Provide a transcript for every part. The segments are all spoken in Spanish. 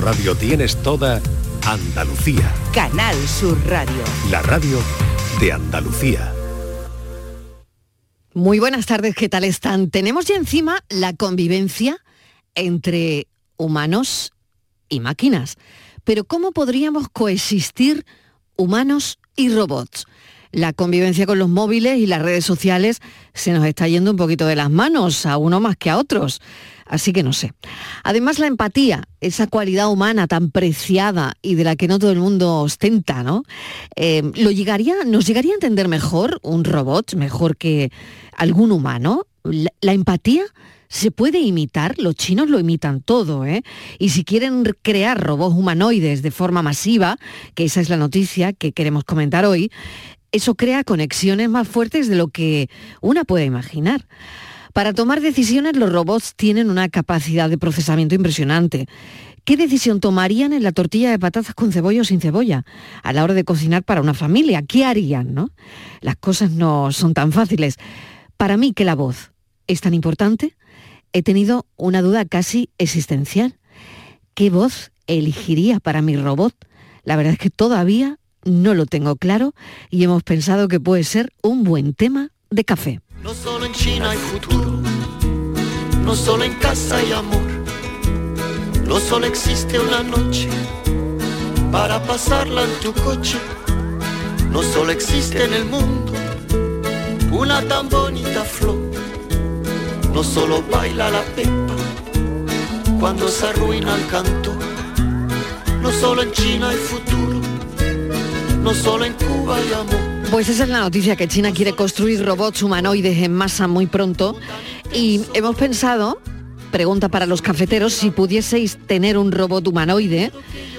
Radio tienes toda Andalucía. Canal Sur Radio. La radio de Andalucía. Muy buenas tardes, ¿qué tal están? Tenemos ya encima la convivencia entre humanos y máquinas. Pero ¿cómo podríamos coexistir humanos y robots? La convivencia con los móviles y las redes sociales se nos está yendo un poquito de las manos, a uno más que a otros. Así que no sé. Además, la empatía, esa cualidad humana tan preciada y de la que no todo el mundo ostenta, ¿no? Eh, ¿lo llegaría, ¿Nos llegaría a entender mejor un robot, mejor que algún humano? La, la empatía se puede imitar, los chinos lo imitan todo, ¿eh? Y si quieren crear robots humanoides de forma masiva, que esa es la noticia que queremos comentar hoy, eso crea conexiones más fuertes de lo que una puede imaginar. Para tomar decisiones los robots tienen una capacidad de procesamiento impresionante. ¿Qué decisión tomarían en la tortilla de patatas con cebolla o sin cebolla? A la hora de cocinar para una familia, ¿qué harían? ¿no? Las cosas no son tan fáciles. Para mí que la voz es tan importante, he tenido una duda casi existencial. ¿Qué voz elegiría para mi robot? La verdad es que todavía no lo tengo claro y hemos pensado que puede ser un buen tema de café. No solo en China hay futuro, no solo en casa hay amor, no solo existe una noche para pasarla en tu coche, no solo existe en el mundo una tan bonita flor, no solo baila la pepa cuando se arruina el canto, no solo en China hay futuro, no solo en Cuba hay amor. Pues esa es la noticia, que China quiere construir robots humanoides en masa muy pronto. Y hemos pensado, pregunta para los cafeteros, si pudieseis tener un robot humanoide,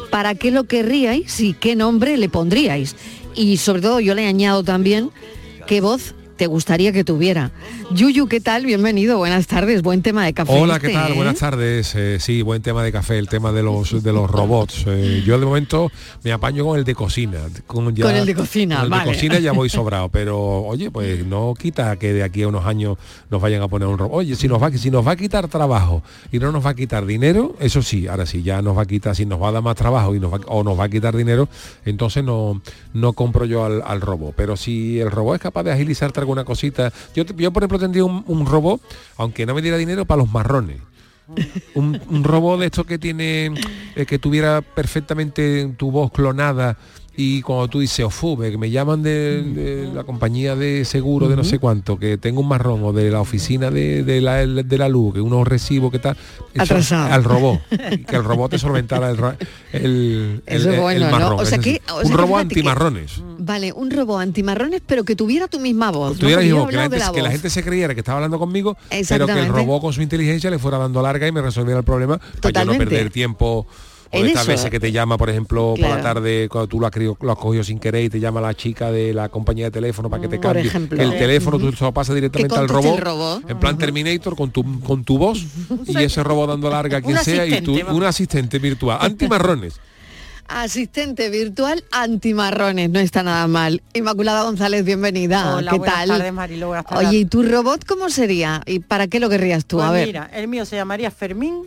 ¿para qué lo querríais y qué nombre le pondríais? Y sobre todo yo le añado también qué voz te gustaría que tuviera. Yuyu, ¿qué tal? Bienvenido, buenas tardes, buen tema de café. Hola, ¿qué este, tal? ¿eh? Buenas tardes. Eh, sí, buen tema de café, el tema de los de los robots. Eh, yo de momento me apaño con el de cocina. Con, ya- Con el de cocina, con el vale. de cocina ya voy sobrado, pero oye, pues no quita que de aquí a unos años nos vayan a poner un robot. Oye, si nos va si nos va a quitar trabajo y no nos va a quitar dinero, eso sí, ahora sí ya nos va a quitar si nos va a dar más trabajo y nos va, o nos va a quitar dinero, entonces no no compro yo al, al robot. Pero si el robot es capaz de agilizarte alguna cosita, yo, por ejemplo tendría un, un robot, aunque no me diera dinero, para los marrones. Un, un robot de estos que tiene eh, que tuviera perfectamente tu voz clonada y cuando tú dices Ofube, que me llaman de, de la compañía de seguro de no sé cuánto, que tengo un marrón o de la oficina de, de la, de la luz, que unos recibos que tal, Atrasado. al robot, que el robot te solventara el, el, el- Eso es el bueno, ¿no? marrón. O sea es que- decir, o sea un robot que- antimarrones. Vale, un robot antimarrones, pero que tuviera tu misma voz. ¿no? Tuviera mismo, que, la gente, de que la voz. gente se creyera que estaba hablando conmigo, pero que el robot con su inteligencia le fuera dando larga y me resolviera el problema para yo no Totalmente. perder tiempo. O de estas eso. veces que te llama, por ejemplo, por la tarde, cuando tú lo has, criado- lo has cogido sin querer y te llama la chica de la compañía de teléfono para que te Por cambie ejemplo. el teléfono, tú se lo pasas directamente al robot, el robot. en plan Terminator con tu, con tu voz y ese robot dando larga a quien sea y tú, asistente, un asistente virtual, antimarrones. Asistente virtual antimarrones, no está nada mal. Inmaculada González, bienvenida. Hola, ¿Qué buenas tal? tardes, Marilo, buenas tardes. Oye, ¿y tu robot cómo sería? ¿Y para qué lo querrías tú? Pues A ver. mira, el mío se llamaría Fermín.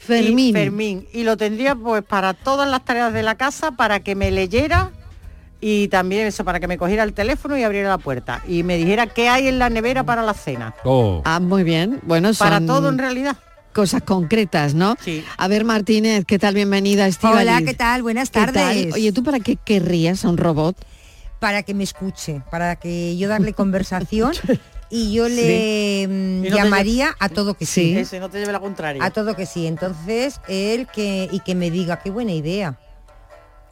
Fermín. Y Fermín. Y lo tendría pues para todas las tareas de la casa, para que me leyera y también eso, para que me cogiera el teléfono y abriera la puerta. Y me dijera qué hay en la nevera para la cena. Oh. Ah, muy bien. Bueno, son Para todo en realidad. cosas concretas, ¿no? A ver, Martínez, ¿qué tal? Bienvenida, Estíbaliz. Hola, ¿qué tal? Buenas ¿Qué tal? tardes. Oye, ¿tú para qué querrías a un robot? Para que me escuche, para que yo darle conversación y yo Sí. le mm, Y no te llamaría a todo que sí. Eso, y no te lleve la contraria. A todo que sí. Entonces, él que y que me diga, qué buena idea.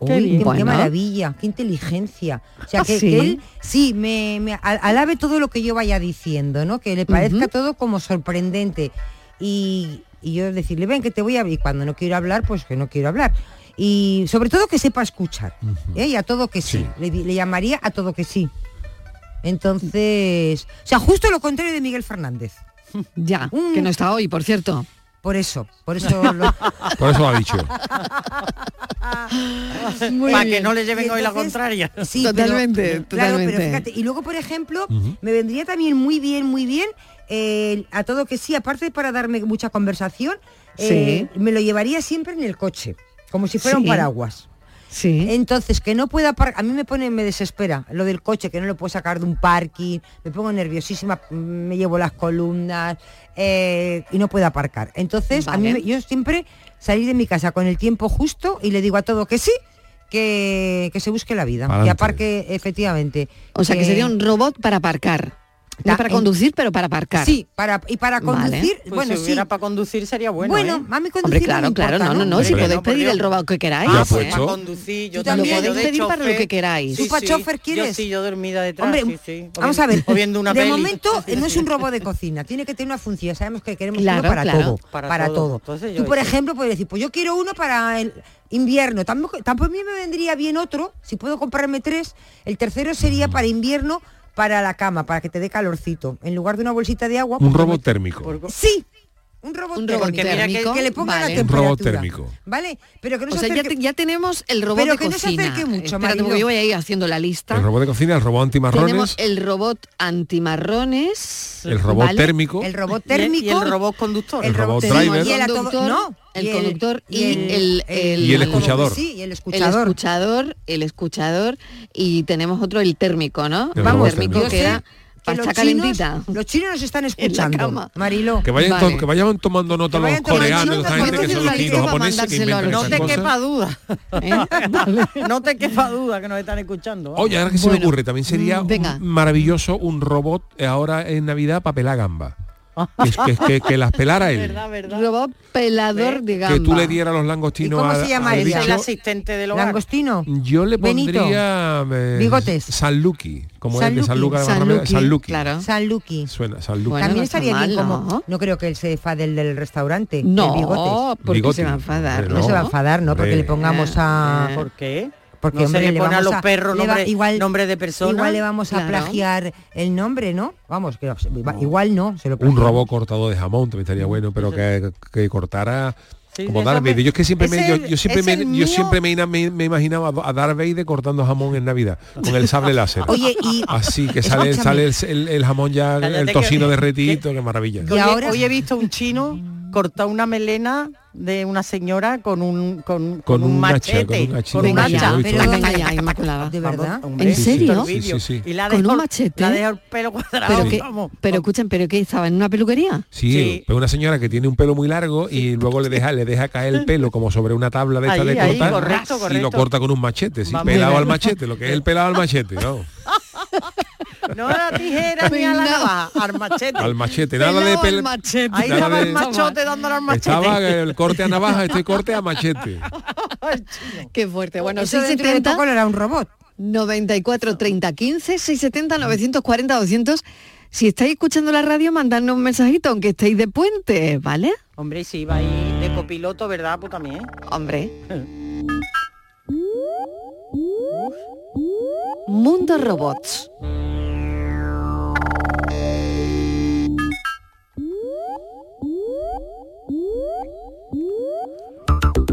Qué Uy, qué, Bueno. maravilla, qué inteligencia. O sea, ¿Ah, que, sí? que él sí me, me al- alabe todo lo que yo vaya diciendo, ¿no? Que le parezca todo como sorprendente. Y, y yo decirle, ven, que te voy a abrir. Y cuando no quiero hablar, pues que no quiero hablar. Y sobre todo que sepa escuchar. ¿eh? Y a todo que sí. Le llamaría a todo que sí. Entonces, o sea, justo lo contrario de Miguel Fernández. Ya, que no está hoy, por cierto. Por eso, por eso lo, Por eso lo ha dicho. Muy para que no le lleven Y hoy la contraria. Sí, Totalmente, pero, Claro, totalmente. pero fíjate, y luego, por ejemplo, me vendría también muy bien, muy bien, eh, a todo que sí, aparte para darme mucha conversación, eh, me lo llevaría siempre en el coche, como si fuera un Sí. paraguas. Sí. Entonces, que no pueda aparcar, a mí me pone, me desespera lo del coche, que no lo puedo sacar de un parking, me pongo nerviosísima, me llevo las columnas eh, y no puedo aparcar. Entonces, a mí yo siempre salí de mi casa con el tiempo justo y le digo a todo que sí, que, que se busque la vida, que Pa'lante. aparque efectivamente. O sea, que sería un robot para aparcar. No para conducir, pero para aparcar. Sí, para, y para Vale. conducir, Pues bueno, si sí. hubiera para conducir sería bueno. Bueno, ¿eh? a mí conducir Hombre, no claro, claro, no, no, no, si Hombre, podéis no, pedir el robot que queráis. Ah, pues para conducir, yo Tú también. Lo podéis para lo que queráis. ¿Tú pa' chofer quieres? Yo sí, yo dormida detrás, Hombre, sí, sí. O vamos a ver. O viendo una de peli. momento no es un robot de cocina, tiene que tener una función. Sabemos que queremos Claro, uno para claro. todo, Para para, todo. Tú, por ejemplo, puedes decir, pues yo quiero uno para el invierno. Tampoco, tampoco a mí me vendría bien otro, si puedo comprarme tres. El tercero sería para invierno, para la cama, para que te dé calorcito. En lugar de una bolsita de agua. Un pues robot térmico. Por- Sí. Un robot Un térmico. robot Porque mira que- térmico. que le ponga vale. la Un temperatura. robot térmico. ¿Vale? Pero que no O se sea, ya, acerque- te- ya tenemos el robot Pero de que no se cocina. acerque mucho, Espérate, porque yo voy a ir haciendo la lista. El robot de cocina, el robot antimarrones, Tenemos el robot antimarrones. el robot ¿vale? térmico, el robot y el- térmico. Y el robot conductor. El robot térmico driver. y el conductor, no, el y conductor y el- el- Y el escuchador. Sí, y el El escuchador. escuchador, el escuchador y tenemos otro, el térmico, ¿no? El Vamos, térmico térmico. que era chinos- calentita. Los chinos nos están escuchando. cama. Mariló. que vayan, Vale. to- que vayan tomando nota Que los coreanos, gente que son los chinos japoneses que inventan No te quepa duda. ¿eh? Vale. No te quepa duda que nos están escuchando. vamos. Oye, ahora que se me Bueno, ocurre, también sería mm, un- maravilloso un robot eh, ahora en Navidad para pelar gamba. Que, que, que- que las pelara él. verdad, verdad. Robot pelador de gamba. Que tú le dieras los langostinos ¿Y cómo a- se llama el asistente del hogar. Langostino. Yo le Benito. pondría eh, Bigotes. San Lucky, como es de San San Luca de San Lucky, San Lucky. claro. San. Suena, San. Bueno, También no estaría bien mal, como. ¿no? No creo que él se enfade del, del restaurante. No, el bigotes. porque se va a enfadar. Hombre, No, se va a enfadar, ¿no? Porque le pongamos a. Eh, ¿Por qué? Porque no hombre, se le pone a los perros va- nombre, igual, nombre de persona. Igual le vamos a Claro. plagiar el nombre, ¿no? Vamos, que igual no, se lo Un robot cortador de jamón también estaría bueno, pero que, que cortara como Darth Vader. Yo es que siempre es me, yo, el- yo siempre me, yo siempre me, me, me imaginaba a Darth Vader cortando jamón en Navidad con el sable láser. Oye, y Así que sale, sale el, el- el jamón ya, el tocino derretito, qué maravilla. Y ahora- hoy he visto un chino cortar una melena de una señora con un con, Con un un machete, con un hacha. con un pero Inmaculada. ¿De verdad? Hombre, ¿En serio? todo el vídeo. Sí, sí, sí. Y la ¿Con un machete? La dejó el pelo cuadrado. Pero, que, vamos, pero escuchen, pero que estaba en una peluquería. Sí, pero una señora que tiene un pelo muy largo y luego le deja le deja caer el pelo como sobre una tabla de esta Ahí, de cortar correcto, y lo corta con un machete, sí, Vamos. pelado al machete, lo que es el pelado al machete, no, No a la tijera ni a la navaja, al machete. al machete, nada de pel machete. Ahí estaba el machote dándole al machete. Estaba el corte a navaja, este corte a machete. Qué fuerte. Bueno, 670 poco lo hará un robot. 94 30 15 670 940 200. Si estáis escuchando la radio, mandadnos un mensajito, aunque estéis de puente, ¿vale? Hombre, y si iba ahí de copiloto, ¿verdad? Pues también. Hombre. Mundo Robots.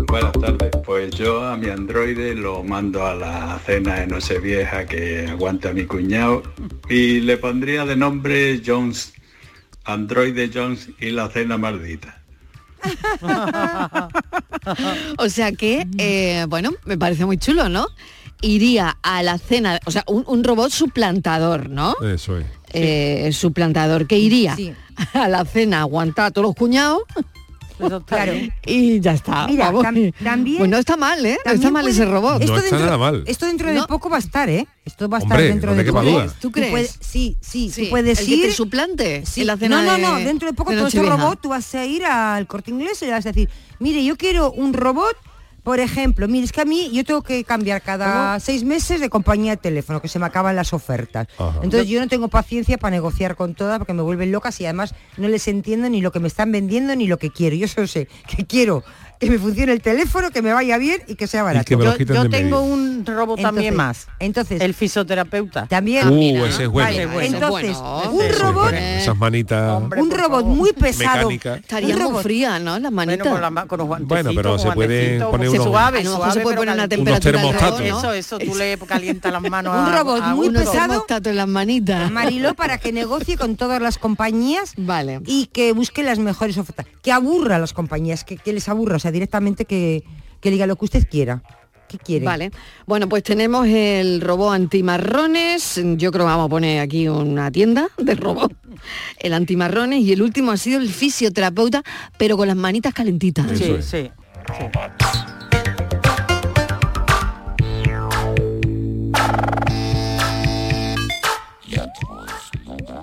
Buenas tardes. Pues yo a mi androide lo mando a la cena de Nochevieja que aguanta mi cuñado y le pondría de nombre Jones, androide Jones y la cena maldita. O sea que, eh, bueno, me parece muy chulo, ¿no? Iría a la cena, o sea, un, un robot suplantador, ¿no? Eso es. Eh, suplantador que iría Sí. a la cena, a aguantar a todos los cuñados Claro. bien. y ya está. Mira, tam- también- Pues no está mal, ¿eh? No está mal puede- ese robot. No está nada mal. Esto dentro de No. poco va a estar, ¿eh? Esto va a Hombre, estar dentro no de poco. duda. ¿Tú crees? puedes- sí, sí, Sí, tú puedes el que te suplante Sí. en la cena no, no, de- no, dentro de poco de todo este robot, tú vas a ir al corte inglés y le vas a decir, mire, yo quiero un robot, por ejemplo, mire, es que a mí yo tengo que cambiar cada seis meses de compañía de teléfono, que se me acaban las ofertas. Ajá. Entonces yo no tengo paciencia para negociar con todas porque me vuelven locas y además no les entiendo ni lo que me están vendiendo ni lo que quiero. Yo solo sé que quiero que me funcione el teléfono, que me vaya bien y que sea barato. que Yo, yo tengo medio. un robo también Entonces- más. Entonces, El fisioterapeuta. también... Uh, ese es bueno. Vale, bueno. Entonces, bueno. un es robot, bueno. Esas manitas Hombre, un robot muy pesado. Estaría muy robot. fría, ¿no? Las manitas. Bueno, con, la con los guantecitos. Bueno, pero se puede poner unos- suave, a lo mejor suave, se puede poner una temperatura alrededor, ¿no? Eso, eso, tú le calientas las manos Un robot a muy pesado. termostato en las manitas. Mariló para que negocie con todas las compañías Vale. y que busque las mejores ofertas. Que aburra a las compañías, que, que les aburra, o sea, directamente que, que diga lo que usted quiera. ¿Qué quiere? Vale. Bueno, pues tenemos el robot antimarrones. Yo creo que vamos a poner aquí una tienda de robot. El antimarrones y el último ha sido el fisioterapeuta, pero con las manitas calentitas. Sí, es. sí.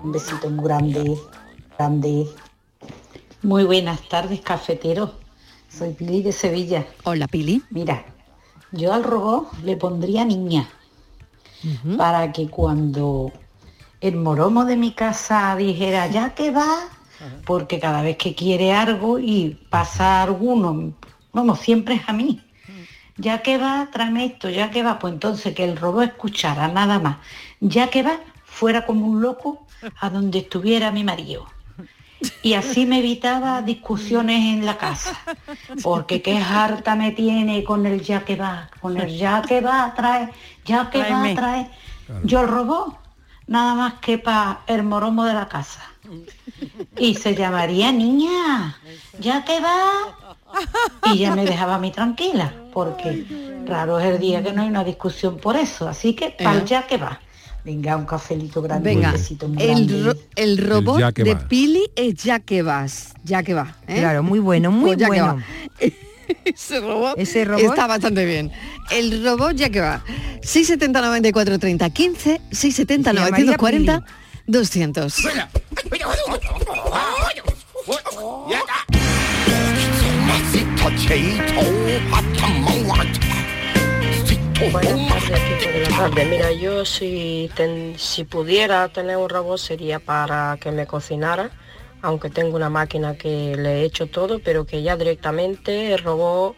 Un besito muy grande, grande. Muy buenas tardes, cafetero. Soy Pili de Sevilla. Hola, Pili. Mira, yo al robot le pondría niña para que cuando el moromo de mi casa dijera ya que va, porque cada vez que quiere algo y pasa alguno, vamos, siempre es a mí. Ya que va, tráeme esto, ya que va, pues entonces que el robot escuchara nada más. Ya que va, fuera como un loco a donde estuviera mi marido. Y así me evitaba discusiones en la casa. Porque qué harta me tiene con el ya que va, con el ya que va, trae, ya que Tráeme. va, trae. Yo el robó nada más que para el moromo de la casa. Y se llamaría niña, ya que va. Y ya me dejaba a mí tranquila, porque raro es el día que no hay una discusión por eso. Así que para Eh. ya que va. Venga, un cafelito grande, Venga, un besito muy el, grande. ro- el robot ya que de va. Pili es ya que vas, ya que va. ¿eh? Claro, muy bueno, muy Pues ya que bueno. va. Ese robot, Ese robot- está bastante bien. El robot ya que va. 670 94 30 15, 670 Se llamaría 940 200. Buenas tardes, equipo de la tarde. Mira, yo si, ten- si pudiera tener un robot sería para que me cocinara, aunque tengo una máquina que le he hecho todo, pero que ya directamente el robot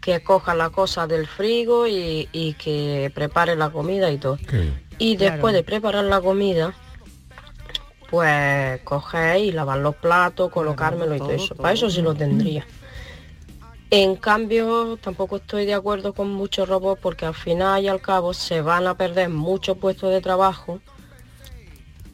que coja la cosa del frigo y, y que prepare la comida y todo. Qué- Y después de preparar la comida, pues coger y lavar los platos, colocármelo y todo eso. Para eso sí lo tendría. En cambio, tampoco estoy de acuerdo con muchos robots porque al final y al cabo se van a perder muchos puestos de trabajo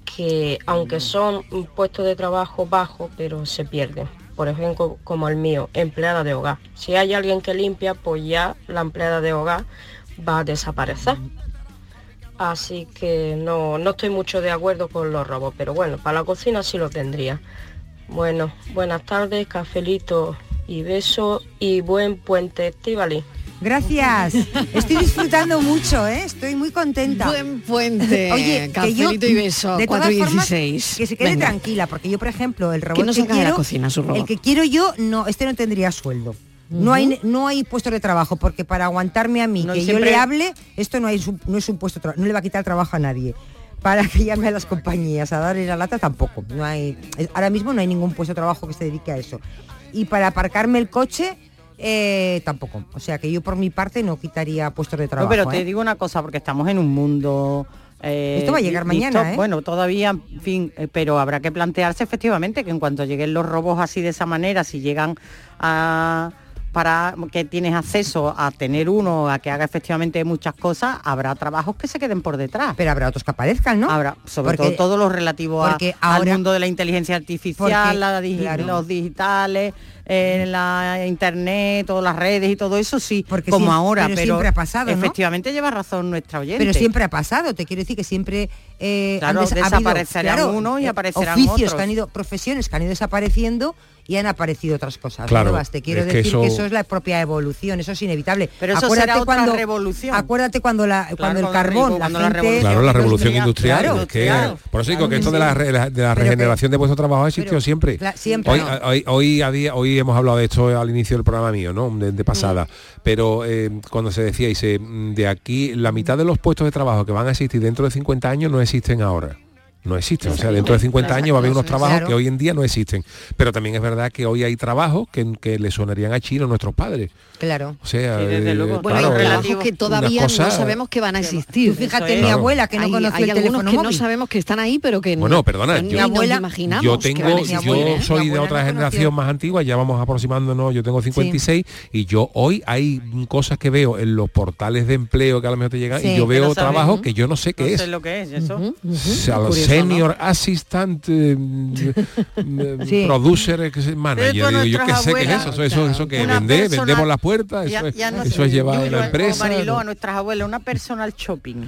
que aunque son puestos de trabajo bajos, pero se pierden. Por ejemplo, como el mío, empleada de hogar. Si hay alguien que limpia, pues ya la empleada de hogar va a desaparecer. Así que no, no estoy mucho de acuerdo con los robots, pero bueno, para la cocina sí lo tendría. Bueno, buenas tardes, cafelito y beso y buen puente estivali. Gracias. Estoy disfrutando mucho, ¿eh? Estoy muy contenta. Buen puente. Oye, que yo, y beso. de 4 todas y formas, 16. que se quede Venga. tranquila, porque yo, por ejemplo, el robot Que no que de la quiero, cocina su robot. el que quiero yo, no, este no tendría sueldo. No hay no hay puesto de trabajo porque para aguantarme a mí No, que yo le hable esto no hay no es un puesto de trabajo no le va a quitar trabajo a nadie para que llame a las compañías a darle la lata tampoco no hay ahora mismo no hay ningún puesto de trabajo que se dedique a eso y para aparcarme el coche eh, tampoco o sea que yo por mi parte no quitaría puestos de No, trabajo pero te ¿eh? digo una cosa, porque estamos en un mundo... eh, Esto va a llegar mañana. Bueno, todavía, en fin, pero habrá que plantearse efectivamente que en cuanto lleguen los robos así de esa manera, si llegan a para que tienes acceso a tener uno a que haga efectivamente muchas cosas, habrá trabajos que se queden por detrás. pero habrá otros que aparezcan no Habrá, sobre Porque- todo todo lo relativo a- porque al ahora- mundo de la inteligencia artificial, Porque, la digi- claro. los digitales, eh, la internet, todas las redes y todo eso, sí, Porque como ahora, pero pero, siempre ha pasado, ¿no? efectivamente lleva razón nuestra oyente. Pero siempre ha pasado, te quiero decir que siempre eh, Claro, han des- habido, unos y eh, aparecerán oficios otros. que han ido, profesiones que han ido desapareciendo y han aparecido otras cosas Claro, nuevas. Te quiero es que decir que eso... eso- es la propia evolución, eso es inevitable. Pero eso será otra revolución. Acuérdate cuando la cuando el cuando carbón, la cuando la revolución Claro, la Claro, revolución industrial. claro, es que- claro. por eso digo Claro que esto de la, de la Pero que- regeneración de puestos de trabajo ha existido pero- siempre. siempre. Hoy, No. hoy, hoy, a día- hoy hemos hablado de esto al inicio del programa mío, ¿no? De, de pasada. Pero eh, cuando se decía, dice, mm, de aquí, la mitad de los puestos de trabajo que van a existir dentro de 50 años no existen ahora. No existen. O sea, dentro de 50 años va a haber unos trabajos que hoy en día no existen. Pero también es verdad que hoy hay trabajos que, que le sonarían a chino a nuestros padres. Claro. O sea, Sí, desde eh, luego. Bueno, hay trabajos que todavía cosa- no sabemos que van a existir. Tú fíjate, mi abuela que no hay, conoció hay el algunos teléfono que móvil. no sabemos que están ahí, pero que Bueno, no- perdona, yo- nos abuela- imaginamos yo tengo, mi yo abuela- ¿eh? soy mi de otra no generación más antigua, ya vamos aproximándonos, yo tengo 56 y yo hoy hay cosas que veo en los portales de empleo que a lo mejor te llegan Sí, y yo veo trabajos que yo no sé qué es. lo que es eso. Curioso, ¿no? senior assistant eh, eh, Sí. producer se- manager digo, yo qué sé qué es eso eso eso, eso que vende personal- vendemos las puertas Ya- eso, es- ya no eso es llevar una empresa Mariló, a nuestras abuelas, una personal shopping.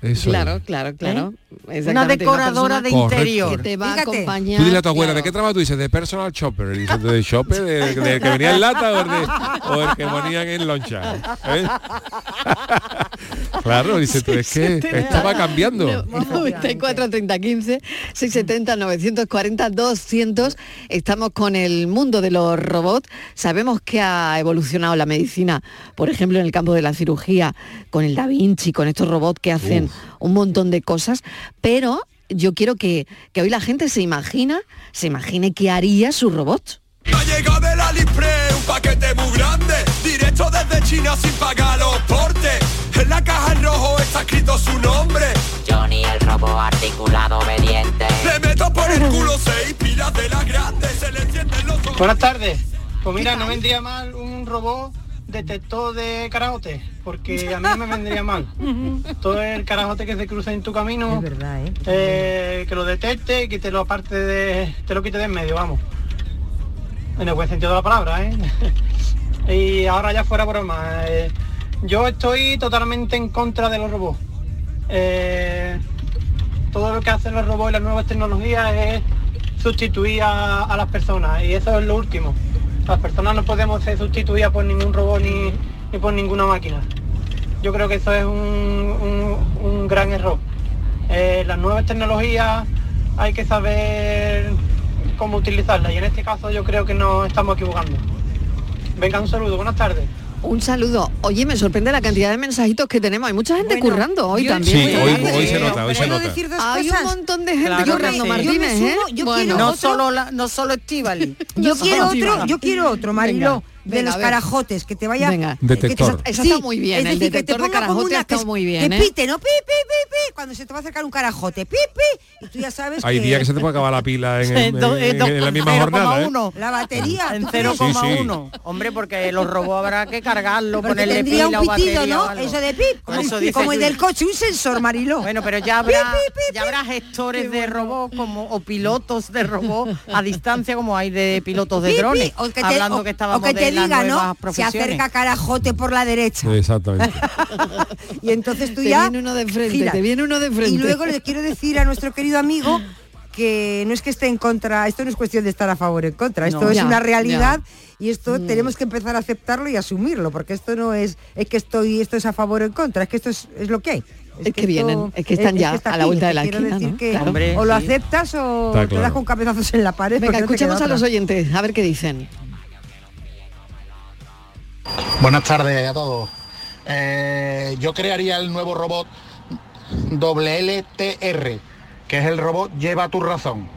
Eso Claro, es. claro, claro. Una Exactamente, decoradora persona de Correcto. interior. que te va Fíjate. a acompañar. Tú dile a tu abuela, ¿de claro. qué trabajo tú dices? De personal shopper. Y dices, ¿de shopper? ¿De, de que venía en lata o el, de, o el que ponían en loncha? ¿Eh? claro, dice tú, es que esto va cambiando. 94 30 15 670 940 200 estamos con el mundo de los robots sabemos que ha evolucionado la medicina por ejemplo en el campo de la cirugía con el Da Vinci con estos robots que hacen un montón de cosas pero yo quiero que, que hoy la gente se imagina se imagine qué haría su robot Ha llegado del Aliexpress un paquete muy grande, directo desde China sin pagar los portes. En la caja en rojo está escrito su nombre. Johnny el robot articulado obediente. Le meto por el culo seis pilas de las grandes, se le encienden los ojos. Buenas tardes. Pues mira, no vendría mal un robot detector de carajote, porque a mí me vendría mal. Todo el carajote que se cruza en tu camino, Es verdad, ¿eh? eh, que lo detecte y que te lo aparte de, te lo quite de en medio, vamos. En el buen sentido de la palabra, ¿eh? y ahora ya fuera broma. eh, yo estoy totalmente en contra de los robots. Eh, todo lo que hacen los robots y las nuevas tecnologías es sustituir a, a las personas y eso es lo último. Las personas no podemos ser sustituidas por ningún robot ni, ni por ninguna máquina. Yo creo que eso es un, un- gran error. Eh, las nuevas tecnologías hay que saber cómo utilizarlas y en este caso yo creo que nos estamos equivocando. Venga, un saludo, buenas tardes. Un saludo oye me sorprende la cantidad de mensajitos que tenemos hay mucha gente Bueno, currando hoy yo- también Sí, hoy, Sí, hoy se sí, nota, hoy se ¿Puedo nota. decir dos hay un montón de gente Claro currando sí. Martínez Yo me sumo, ¿eh? yo Bueno. quiero No otro- solo, la, no solo Estivali. Yo No, quiero otro, yo quiero otro, Mariló, Venga, de los carajotes, que te vaya... Venga. que te- Detector. Eso está muy bien, es el decir, que te detector de ponga como carajote una- ha estado que- muy bien, Que ¿eh? pite, ¿no? Pi, pi, pi, pi, cuando se te va a acercar un carajote, pi, pi, y tú ya sabes Hay que... días que se te puede acabar la pila en, en- Do- eh, en- do- en la misma jornada. ¿eh? 0,1. La batería, En ¿tú crees? 0,1. Hombre, porque los robots habrá que cargarlo, Porque ponerle pila un o batería ¿no? Eso de pip, como, Eso dices como el del coche, un sensor, Mariló. Bueno, pero ya habrá, ya habrá gestores de robots como o pilotos de robots a distancia como hay de pilotos de drones. hablando que estábamos de Se acerca carajote por la derecha. Exactamente. Y entonces tú Te ya... viene uno de frente, giras. te viene uno de frente. Y luego le quiero decir a nuestro querido amigo que no es que esté en contra, esto no es cuestión de estar a favor o en contra, esto No. es Ya, una realidad ya. y esto tenemos que empezar a aceptarlo y asumirlo, porque esto no es, es que estoy, esto es a favor o en contra, es que esto es, es lo que hay. Es que vienen, es que están ya está a la vuelta de la que quiero esquina, decir ¿no? que Claro. Hombre, o lo sí. aceptas o Está te das claro. con cabezazos en la pared. Venga, no escuchemos a los oyentes, a ver qué dicen. Buenas tardes a todos. Eh, yo crearía el nuevo robot WLTR, que es el robot Lleva tu razón.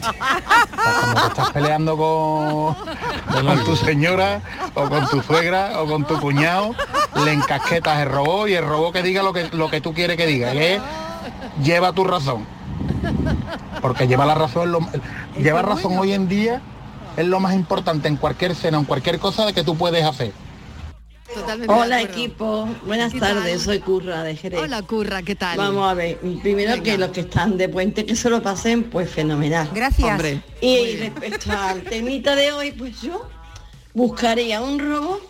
Como te estás peleando con, con tu señora o con tu suegra o con tu cuñado, le encasquetas el robot y el robot que diga lo que, lo que tú quieres que diga, que es lleva tu razón. Porque lleva la razón, lo- lleva razón hoy en día es lo más importante en cualquier escena, en cualquier cosa de que tú puedes hacer. Totalmente Hola equipo, buenas ¿Qué tardes, tal? soy Curra de Jerez. Hola, Curra, ¿qué tal? Vamos a ver, primero Venga. que los que están de puente que se lo pasen, pues fenomenal. Gracias. Hombre. Y respecto al temita de hoy, pues yo buscaría un robot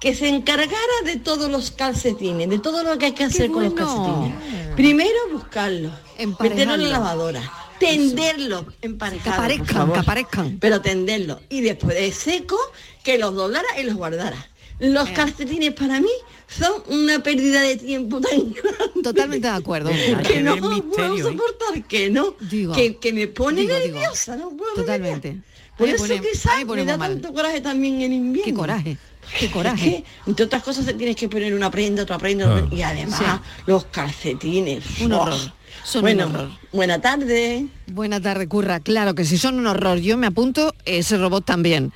que se encargara de todos los calcetines, de todo lo que hay que hacer con los calcetines. Primero buscarlos, meterlo en la lavadora, tenderlos Que emparejados, por aparezcan, favor. que aparezcan. pero tenderlos y después de seco que los doblara y los guardara. Los calcetines para mí son una pérdida de tiempo tan grande Totalmente de acuerdo. Que no puedo ¿eh? soportar que no Digo. que, que me pone Digo, digo. nerviosa no puedo Totalmente. por eso pone- quizás me da mal. tanto coraje también en invierno Qué coraje, qué Es coraje. que, entre otras cosas se tienes que poner una prenda otra prenda Ah. y además Sí. los calcetines Un ¡oh! horror. Son bueno, un horror. buena tarde. Buena tarde, Curra. Claro que si son un horror, yo me apunto ese robot también.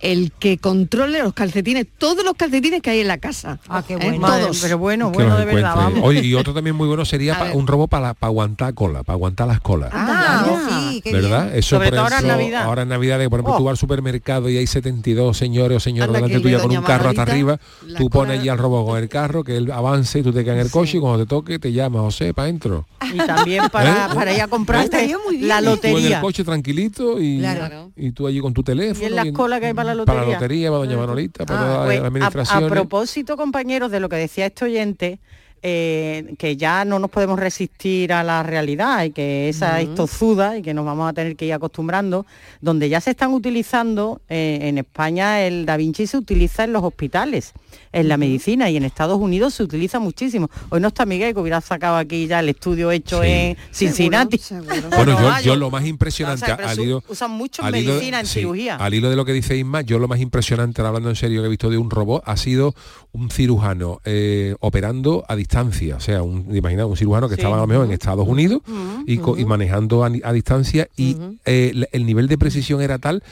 El que controle los calcetines, todos los calcetines que hay en la casa. Ah, qué ¿Eh? bueno. Madre, Todos. pero bueno, bueno de verdad, encuentre. vamos. Oye, y otro también muy bueno sería pa- un robot para, para aguantar cola, para aguantar las colas. Ah, ya. sí, qué ¿Verdad? bien. Eso, Sobre por todo ahora en Navidad. Ahora en Navidad, de, por ejemplo, Oh. tú vas al supermercado y hay 72 señores o señoras delante tuya con un carro hasta arriba, tú pones allí al robot con el carro, que él avance y tú te quedas en el coche y cuando te toque te llama, José, para adentro. Y también para, ¿Eh? para ir a comprarte Estaría muy bien, la ¿eh? Tú en el lotería. coche tranquilito y, Claro. y tú allí con tu teléfono. Y en las colas que hay para la Para la lotería. lotería, para doña Manolita, para Ah, todas pues, las a-. A, propósito, compañeros, de lo que decía este oyente, eh, que ya no nos podemos resistir a la realidad y que esa es tozuda y que nos vamos a tener que ir acostumbrando, donde ya se están utilizando, eh, en España el Da Vinci se utiliza en los hospitales, en la medicina y en Estados Unidos se utiliza muchísimo. Hoy no está Miguel, que hubiera sacado aquí ya el estudio hecho Sí. en Cincinnati. Seguro, seguro. Bueno, yo, yo lo más impresionante o sea, al hilo, usan mucho en al hilo- medicina, en sí, cirugía. Al hilo de lo que dice Isma, yo lo más impresionante, hablando en serio, que he visto de un robot, ha sido un cirujano eh, operando a distancia. O sea, un, imagina un cirujano que Sí. estaba a lo mejor en Estados Unidos y, manejando a, a distancia y eh, el nivel de precisión era tal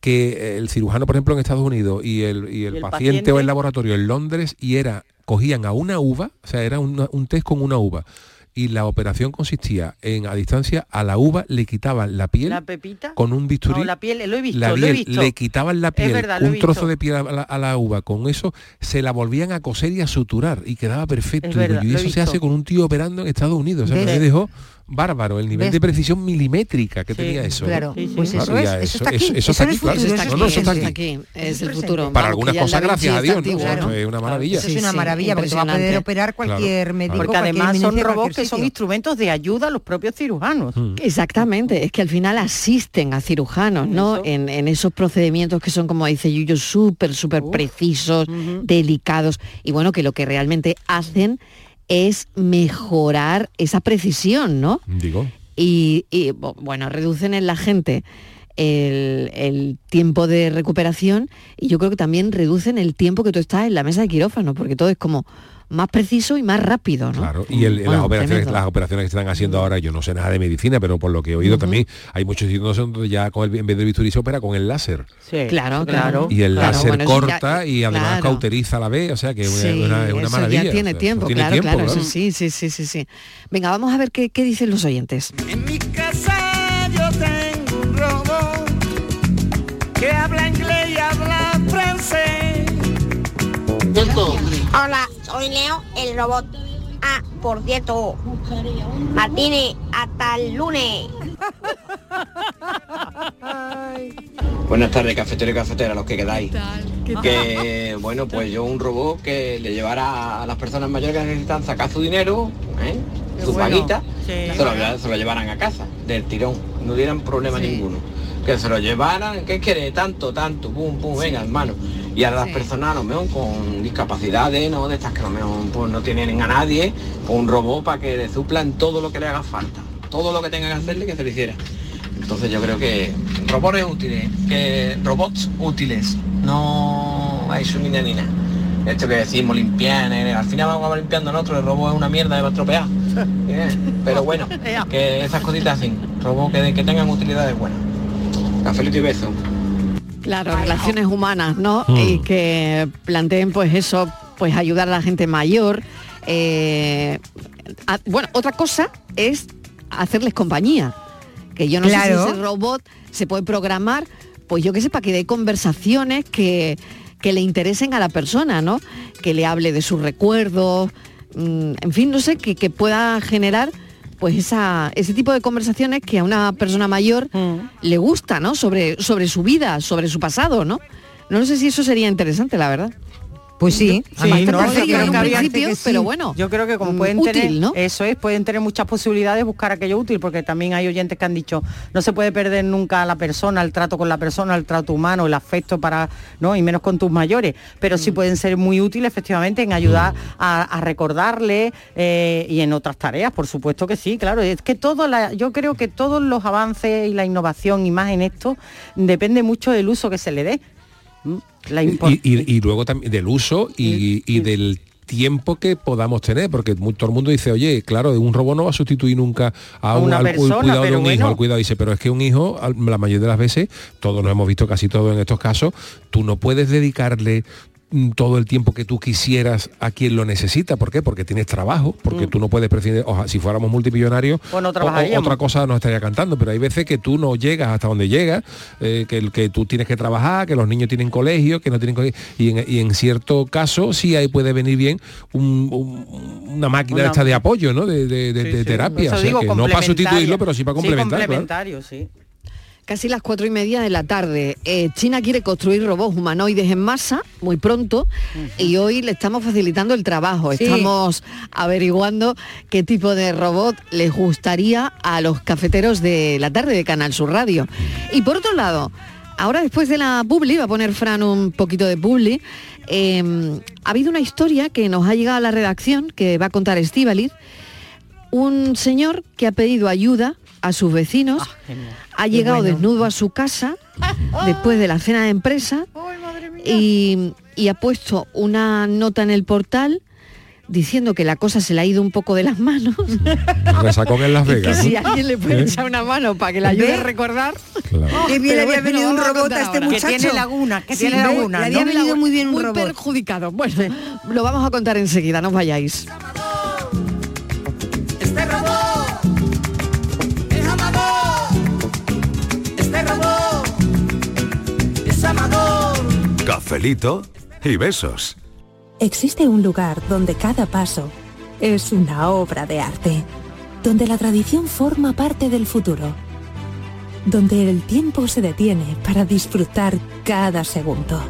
que el cirujano, por ejemplo, en Estados Unidos y el, y el Y el paciente, paciente. o el laboratorio en Londres y era, cogían a una uva, o sea, era una- un test con una uva. Y la operación consistía en, a distancia, a la uva le quitaban la piel La pepita. con un bisturí. No, la piel, lo he visto, la lo he visto. le quitaban la piel, verdad, un trozo de piel a la, a la uva, con eso se la volvían a coser y a suturar y quedaba perfecto. Es Digo, verdad, y eso se hace con un tío operando en Estados Unidos. O sea, me dejó bárbaro el nivel ¿Ves? de precisión milimétrica que Sí, tenía eso. Claro, Sí, sí. pues Claro, eso es, eso está aquí. eso- eso Eso está aquí, claro. Eso eso está- aquí. Es el futuro. Para algunas cosas, gracias a Dios, es una maravilla. Eso es una Sí, maravilla porque te va a poder operar cualquier Claro. médico. Porque cualquier además son robots que son instrumentos de ayuda a los propios cirujanos. Mm. Exactamente, es que al final asisten a cirujanos, ¿no? En, en esos procedimientos que son, como dice Yuyo, súper, súper precisos, delicados, y bueno, que lo que realmente hacen es mejorar esa precisión, ¿no? Digo. Y, y, bueno, reducen en la gente el, el tiempo de recuperación y yo creo que también reducen el tiempo que tú estás en la mesa de quirófano, porque todo es como más preciso y más rápido, ¿no? Claro, y el- Bueno, las, operaciones, las operaciones que se están haciendo ahora, yo no sé nada de medicina, pero por lo que he oído también, hay muchos sitios donde ya con el, en vez del bisturí se opera con el láser. Sí, Claro, claro. Y el Claro, láser bueno, eso ya- corta y además claro. cauteriza la vez, o sea que es una, Sí, una- es una eso maravilla. ya tiene o sea, tiempo, tiene claro, tiempo, claro, claro. eso sí, sí, sí, sí, sí. Venga, vamos a ver qué, qué dicen los oyentes. En mi casa yo tengo un robot que habla inglés y habla francés. Hola, soy Leo, el robot. Ah, por cierto, Martínez, hasta el lunes. Buenas tardes, cafetero y cafetera, los que quedáis. Que bueno, pues yo un robot que le llevara a las personas mayores que necesitan sacar su dinero, ¿eh? Su bueno. paguita, Sí. se, lo, se lo llevaran a casa, del tirón, no dieran problema Sí. ninguno. Que se lo llevaran, ¿qué quiere? Tanto, tanto, pum, pum, venga, hermano. Y a las Sí. personas a lo mejor con discapacidades, ¿no? De estas que a lo mejor pues, no tienen a nadie, pues un robot para que le suplan todo lo que le haga falta. Todo lo que tenga que hacerle que se lo hiciera. Entonces yo creo que robots útiles, que robots útiles, no hay su ni nada ni nada. Esto que decimos limpiar, eh, al final vamos a limpiando nosotros, el robot es una mierda, va a estropear. Bien, Pero bueno, que esas cositas así, robots que, que tengan utilidades buenas. Cafelito y beso. Claro, relaciones humanas, ¿no? Mm. Y que planteen pues eso, pues ayudar a la gente mayor. eh, a- bueno, otra cosa es hacerles compañía. Que yo no Claro. sé si ese robot se puede programar, pues yo que sé, para que dé conversaciones que, que le interesen a la persona, ¿no? Que le hable de sus recuerdos, mm, en fin, no sé, que, que pueda generar pues esa, ese tipo de conversaciones que a una persona mayor Mm. le gusta, ¿no? Sobre, sobre su vida, sobre su pasado, ¿no? No sé si eso sería interesante, la verdad. Pues sí, no, en un principio que pero bueno, Yo creo que como mm, pueden útil, tener, ¿no? eso es, pueden tener muchas posibilidades de buscar aquello útil, porque también hay oyentes que han dicho, no se puede perder nunca a la persona, el trato con la persona, el trato humano, el afecto para, ¿no? Y menos con tus mayores, pero Mm. sí pueden ser muy útiles efectivamente en ayudar a, a recordarle eh, y en otras tareas, por supuesto que sí, claro. Es que todo la, yo creo que todos los avances y la innovación y más en esto depende mucho del uso que se le dé. La Y, impor- y- y luego también del uso y, y del tiempo que podamos tener, porque todo el mundo dice, oye, claro, un robot no va a sustituir nunca a, un, una al persona, cuidado de un hijo, al cuidado. Dice, pero es que un hijo, la mayoría de las veces, todos nos hemos visto casi todo en estos casos, tú no puedes dedicarle todo el tiempo que tú quisieras a quien lo necesita. ¿Por qué? Porque tienes trabajo, porque tú no puedes prescindir, oja, si fuéramos multimillonarios, Mm. Pues otra cosa nos estaría cantando, pero hay veces que tú no llegas hasta donde llegas, eh, que, el- que tú tienes que trabajar, que los niños tienen colegio, que no tienen colegio, y en, y en cierto caso sí ahí puede venir bien un- un- una máquina Una- esta de apoyo, ¿no? De, de- de- de terapia. Eso o sea, digo, que no para sustituirlo, pero sí para complementar. Sí, claro. complementario, sí. Casi las cuatro y media de la tarde. Eh, China quiere construir robots humanoides en masa muy pronto y hoy le estamos facilitando el trabajo. Sí. Estamos averiguando qué tipo de robot les gustaría a los cafeteros de la tarde de Canal Sur Radio. Y por otro lado, ahora después de la publi, va a poner Fran un poquito de publi, eh, ha habido una historia que nos ha llegado a la redacción que va a contar Estíbaliz un señor que ha pedido ayuda a sus vecinos, ha llegado bueno. desnudo a su casa después de la cena de empresa y, y ha puesto una nota en el portal diciendo que la cosa se le ha ido un poco de las manos. Resacón en Las y que Vegas. si alguien le puede ¿Eh? echar una mano para que le ayude ¿Ve? a recordar. Qué bien Pero había venido un robot a este muchacho. Que tiene laguna, que Sí, tiene laguna, Le había ¿no? venido muy bien un muy robot. perjudicado. Bueno, lo vamos a contar enseguida, no os vayáis. Cafelito y besos. Existe un lugar donde cada paso es una obra de arte, donde la tradición forma parte del futuro, donde el tiempo se detiene para disfrutar cada segundo.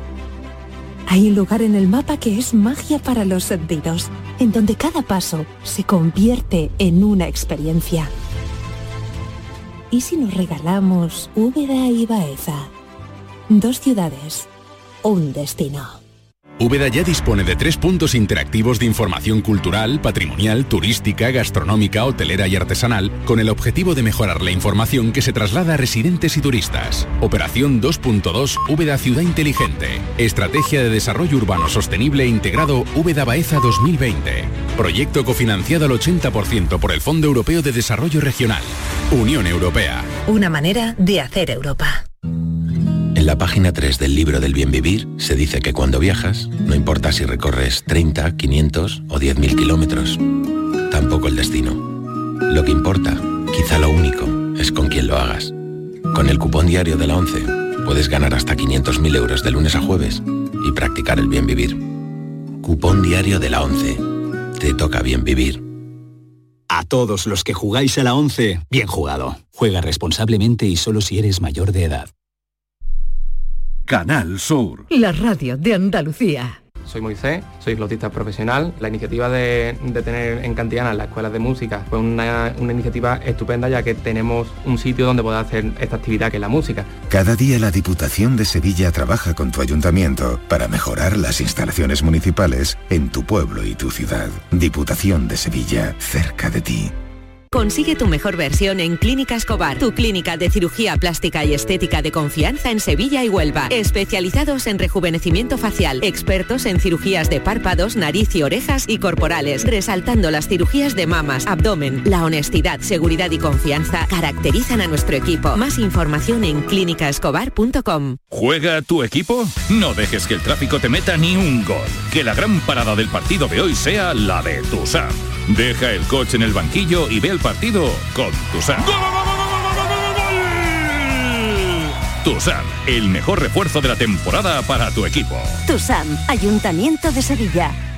Hay un lugar en el mapa que es magia para los sentidos, en donde cada paso se convierte en una experiencia. ¿Y si nos regalamos Úbeda y Baeza? Dos ciudades, un destino. Úbeda ya dispone de tres puntos interactivos de información cultural, patrimonial, turística, gastronómica, hotelera y artesanal, con el objetivo de mejorar la información que se traslada a residentes y turistas. Operación 2.2 Úbeda Ciudad Inteligente. Estrategia de Desarrollo Urbano Sostenible e Integrado Úbeda Baeza 2020. Proyecto cofinanciado al 80% por el Fondo Europeo de Desarrollo Regional. Unión Europea. Una manera de hacer Europa. En la página 3 del libro del bien vivir se dice que cuando viajas, no importa si recorres 30, 500 o 10.000 kilómetros, tampoco el destino. Lo que importa, quizá lo único, es con quién lo hagas. Con el cupón diario de la 11 puedes ganar hasta 500.000 euros de lunes a jueves y practicar el bien vivir. Cupón diario de la 11. Te toca bien vivir. A todos los que jugáis a la 11, bien jugado. Juega responsablemente y solo si eres mayor de edad. Canal Sur. La radio de Andalucía. Soy Moisés, soy flautista profesional. La iniciativa de, de tener en Cantiana las escuelas de música fue una, una iniciativa estupenda ya que tenemos un sitio donde poder hacer esta actividad que es la música. Cada día la Diputación de Sevilla trabaja con tu ayuntamiento para mejorar las instalaciones municipales en tu pueblo y tu ciudad. Diputación de Sevilla, cerca de ti. Consigue tu mejor versión en Clínica Escobar, tu clínica de cirugía plástica y estética de confianza en Sevilla y Huelva. Especializados en rejuvenecimiento facial, expertos en cirugías de párpados, nariz y orejas y corporales, resaltando las cirugías de mamas, abdomen. La honestidad, seguridad y confianza caracterizan a nuestro equipo. Más información en clínicaescobar.com. ¿Juega tu equipo? No dejes que el tráfico te meta ni un gol. Que la gran parada del partido de hoy sea la de Tusam. Deja el coche en el banquillo y ve el partido con Tusam. Tusam, el mejor refuerzo de la temporada para tu equipo. TUSAM, Ayuntamiento de Sevilla.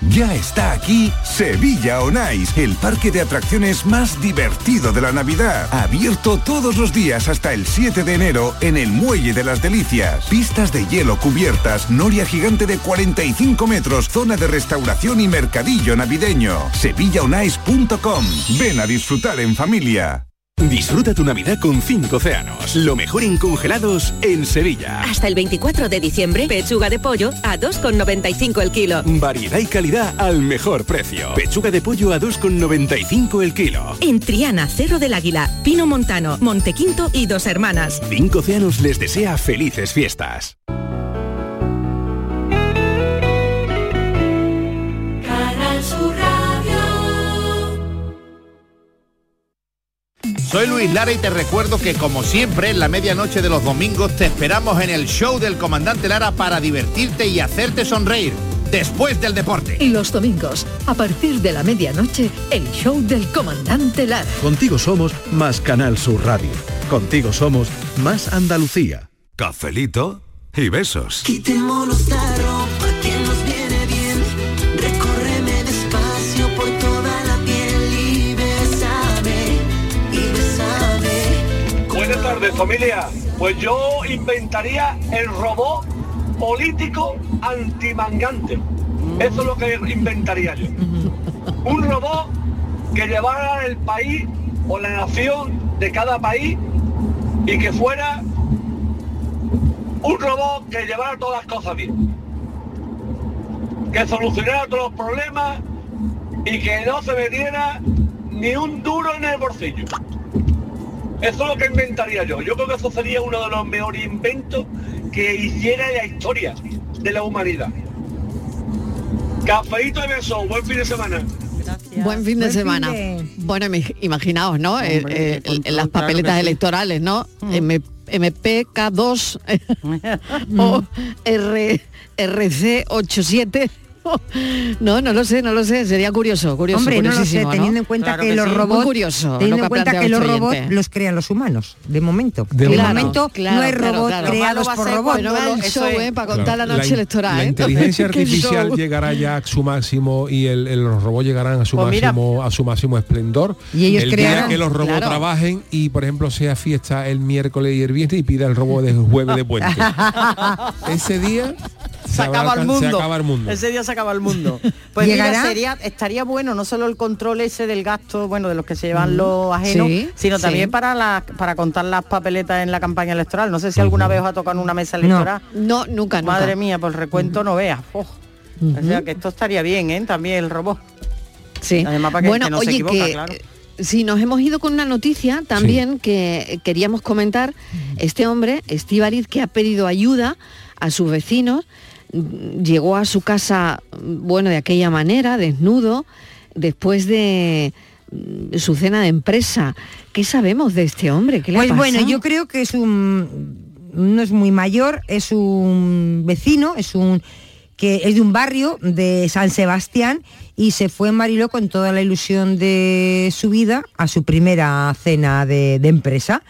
Ya está aquí Sevilla On Ice, el parque de atracciones más divertido de la Navidad. Abierto todos los días hasta el 7 de enero en el Muelle de las Delicias. Pistas de hielo cubiertas, noria gigante de 45 metros, zona de restauración y mercadillo navideño. SevillaOnIce.com. Ven a disfrutar en familia. Disfruta tu Navidad con 5 océanos. Lo mejor en congelados en Sevilla. Hasta el 24 de diciembre, pechuga de pollo a 2,95 el kilo. Variedad y calidad al mejor precio. Pechuga de pollo a 2,95 el kilo. En Triana, Cerro del Águila, Pino Montano, Montequinto y Dos Hermanas. 5 océanos les desea felices fiestas. Soy Luis Lara y te recuerdo que como siempre en la medianoche de los domingos te esperamos en el show del comandante Lara para divertirte y hacerte sonreír después del deporte. Y los domingos, a partir de la medianoche, el show del comandante Lara. Contigo somos más Canal Sur Radio. Contigo somos más Andalucía. Cafelito y besos. Quitémonos familia. Pues yo inventaría el robot político antimangante. Eso es lo que inventaría yo. Un robot que llevara el país o la nación de cada país y que fuera un robot que llevara todas las cosas bien. Que solucionara todos los problemas y que no se metiera ni un duro en el bolsillo. Eso es lo que inventaría yo. Yo creo que eso sería uno de los mejores inventos que hiciera la historia de la humanidad. Cafeíto y beso, buen fin de semana. Buen fin de Buen semana. fin Bueno, imaginaos, ¿no? Eh, Hombre, eh, en las claro papeletas sí. electorales, ¿no? Mm. M- MPK2 o R, RC87. No, no lo sé, no lo sé. Sería curioso, curioso. Hombre, no lo sé, teniendo en cuenta Claro que, que los sí. Robots, curioso teniendo en cuenta que los este robots oyente. los crean los humanos, de momento. De De, momento. momento Claro, no hay robots claro. creados por robots. El Eso show. ¿eh? Para contar la noche electoral. La ¿eh? inteligencia artificial llegará ya a su máximo y el, el- los robots llegarán a su Pues mira- máximo a su máximo esplendor. Y ellos el día que los robots claro. trabajen y por ejemplo sea fiesta el miércoles y el viernes y pida el robot de jueves de puente. Ese día se acaba el mundo. Se acaba el mundo. Ese día se acaba el mundo. Pues mira, estaría bueno no solo el control ese del gasto, bueno, de los que se llevan los ajenos, Sí, sino sí. también para la, para contar las papeletas en la campaña electoral. No sé si alguna vez os ha tocado en una mesa electoral. No, nunca, nunca. Madre mía, el recuento no veas. Oh. O sea que esto estaría bien, ¿eh? También el robot. Sí. Además, para que, bueno, que no se oye, equivoca, que claro. si nos hemos ido con una noticia también que queríamos comentar, este hombre, Estíbaliz, que ha pedido ayuda a sus vecinos, mm, llegó a su casa, bueno, de aquella manera, desnudo, después de mm, su cena de empresa. ¿Qué sabemos de este hombre? ¿Qué le ha Pues bueno, yo creo que es un no es muy mayor, es un vecino, es un que es de un barrio de San Sebastián y se fue en Mariló con toda la ilusión de su vida a su primera cena de, de empresa.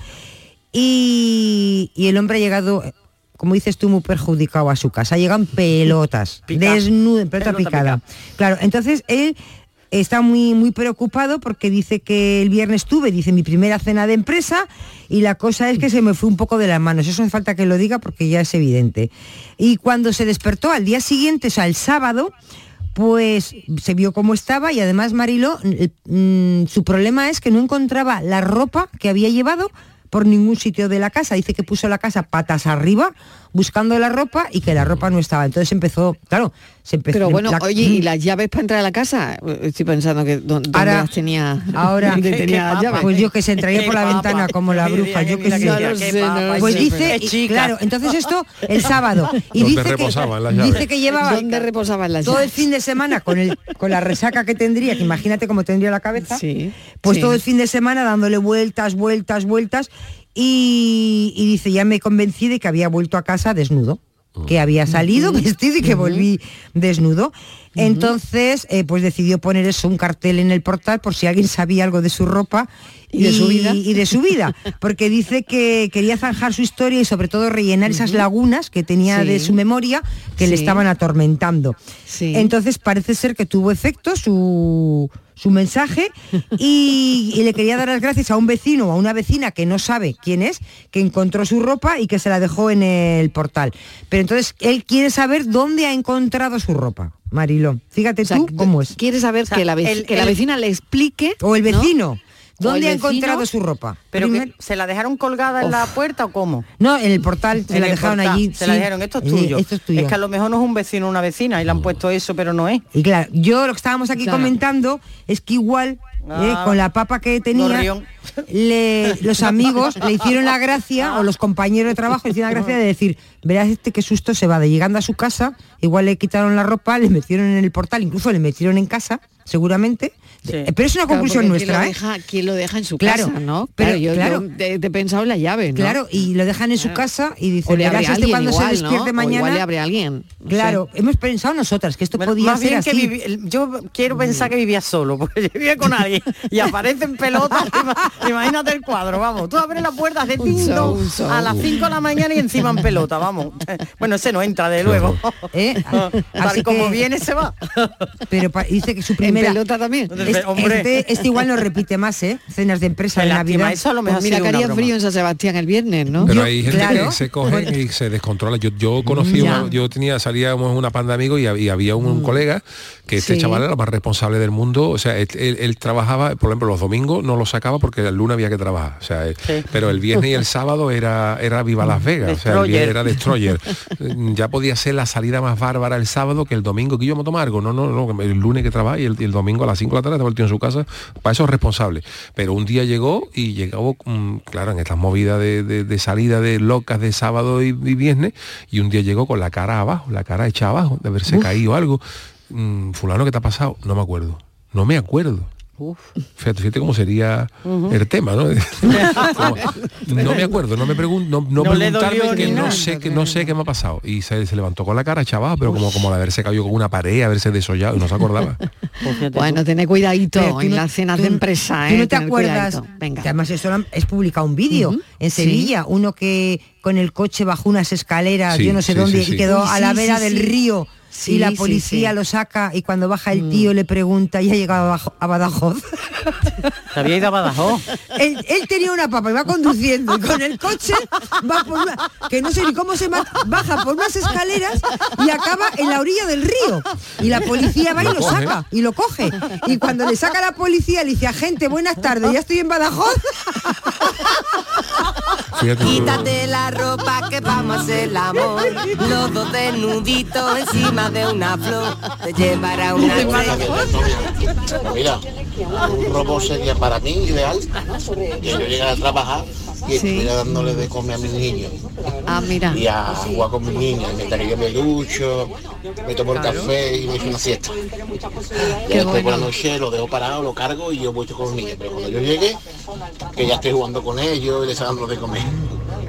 Y, y el hombre ha llegado, como dices tú, muy perjudicado a su casa. En pelotas, desnudo, en pelota, pelota picada. pica. Claro, entonces él está muy muy preocupado porque dice que el viernes tuve, dice, mi primera cena de empresa y la cosa es que se me fue un poco de las manos. Eso hace falta que lo diga porque ya es evidente. Y cuando se despertó al día siguiente, o sea, el sábado, pues se vio cómo estaba y además Mariló, el- mm, su problema es que no encontraba la ropa que había llevado por ningún sitio de la casa. Dice que puso la casa patas arriba buscando la ropa y que la ropa no estaba. Entonces empezó, claro, se empezó... Pero bueno, la- oye, ¿y las llaves para entrar a la casa? Estoy pensando que dó- ¿dónde Ahora- las tenía? Ahora, ¿Dónde tenía las llaves? pues yo que se entraría por la ventana como la bruja, yo que sé. que No qué sé, papa, Pues dice, y claro, entonces esto el sábado. Y ¿Dónde dice que, reposaban las llaves? dice que llevaba ¿Dónde reposaban las todo el fin de semana con el con la resaca que tendría, que imagínate cómo tendría la cabeza. Sí, Pues sí. todo el fin de semana dándole vueltas, vueltas, vueltas. Y, y dice, ya me convencí de que había vuelto a casa desnudo. Que había salido vestido y que volví desnudo. Entonces, eh, pues decidió poner eso, un cartel en el portal por si alguien sabía algo de su ropa ¿Y de su vida? y de su vida, porque dice que quería zanjar su historia y sobre todo rellenar esas lagunas que tenía Sí. de su memoria que le estaban atormentando. Sí. Entonces parece ser que tuvo efecto su, su mensaje y, y le quería dar las gracias a un vecino o a una vecina que no sabe quién es, que encontró su ropa y que se la dejó en el portal. Pero entonces él quiere saber dónde ha encontrado su ropa. Mariló, fíjate O sea, tú cómo es. Quiere saber sea, que, la, vec- el- que la el- vecina le explique. O el ¿no? vecino. ¿Dónde ha encontrado su ropa? Pero que se la dejaron colgada en la puerta o cómo? No, en el portal, se En la dejaron portal, allí. Se sí. la dijeron, esto es Eh, tuyo. Esto es tuyo. que a lo mejor no es un vecino o una vecina y le han puesto eso, pero no es. Y claro, yo lo que estábamos aquí Claro. comentando es que igual, Ah, eh, con la papa que tenía, le- los amigos le hicieron la gracia, o los compañeros de trabajo le hicieron la gracia de decir, verás este qué susto se va de llegando a su casa, igual le quitaron la ropa, le metieron en el portal, incluso le metieron en casa, seguramente. Eh, Pero es una Claro, conclusión porque ¿quién nuestra, lo ¿eh? deja- ¿Quién lo deja en su Claro, casa, no? pero- Claro, yo, claro. yo te, te he pensado en la llave, ¿no? Claro, y lo dejan en su casa y dice, O le este alguien cuando igual, se despierte ¿no? O mañana. igual le abre alguien. no Claro, hemos pensado nosotras que esto podía Más ser bien que vivi- yo quiero pensar que vivía solo, porque yo vivía con alguien y aparece en pelota, ima- imagínate el cuadro, vamos. Tú abres la puerta de show. a las 5 de la mañana y encima en pelota, vamos. Bueno, ese no entra de luego. ¿Eh? Tal Así como que- viene se va. Pero dice que su primera... pelota también? Hombre. Este, este igual no repite más, ¿eh? Cenas de empresa de Navidad. eso lo Pues mira, que haría frío en San Sebastián el viernes, ¿no? Pero hay gente claro. que se coge y se descontrola. Yo, yo conocí, Ya. una- yo tenía, salíamos una panda de amigos y, hab- y había un, un colega que este Sí. chaval era el más responsable del mundo. O sea, él, él- él trabajaba, por ejemplo, los domingos no lo sacaba porque el lunes había que trabajar. O sea, él- pero el viernes y el sábado era, era Viva Las Vegas. O sea, el viernes era Destroyer. Mm, ya podía ser la salida más bárbara el sábado que el domingo que yo me tomar algo. No, no, no, el lunes que trabaja y el, y el domingo a las 5 de la tarde tío en su casa. Para eso es responsable. Pero un día llegó y llegó, mm, claro, en estas movidas de, de- de salida de locas de sábado y, y viernes, y un día llegó con la cara abajo, la cara hecha abajo, de haberse Uf. caído algo. Mm, fulano, ¿qué te ha pasado? No me acuerdo. No me acuerdo. Fíjate, fíjate cómo sería el tema, ¿no? Como, no me acuerdo, no me pregunto, no, no No le preguntarme que no nada. sé que no sé qué me ha pasado. Y se, se levantó con la cara chaval, pero como como de haberse caído con una pared, haberse desollado no se acordaba. Bueno, tené cuidadito Pero en no- las cenas tú- de empresa, ¿Tú ¿eh? no te Tener acuerdas? cuidadito. Venga. Que además eso es publicado un vídeo en Sí. Sevilla, uno que con el coche bajó unas escaleras, Sí, yo no sé sí, dónde, sí, sí. y quedó Uy, a la sí, vera sí, del sí. río. Sí, y la policía sí. lo saca y cuando baja el tío le pregunta, ¿ya ha llegado a a Badajoz? Se había ido a Badajoz. él, él tenía una papa y va conduciendo y con el coche va por una, que no sé ni cómo se baja por unas escaleras y acaba en la orilla del río y la policía va y Lo lo coge. saca y lo coge y cuando le saca la policía le dice agente buenas tardes ya estoy en Badajoz Fíjate tú. Quítate la ropa que vamos a hacer el amor. Los dos desnuditos encima de una flor. Te llevará una. Mira, un robo sería para mí ideal que yo llegara a trabajar y estuviera dándole de comer a mis niños Ah, mira. y a jugar con mis niños, mientras que yo me ducho, me tomo el café y me echo una siesta. Ya después por la noche lo dejo parado, lo cargo y yo voy con los niños. Pero cuando yo llegue, que ya estoy jugando con ellos y les dando de comer.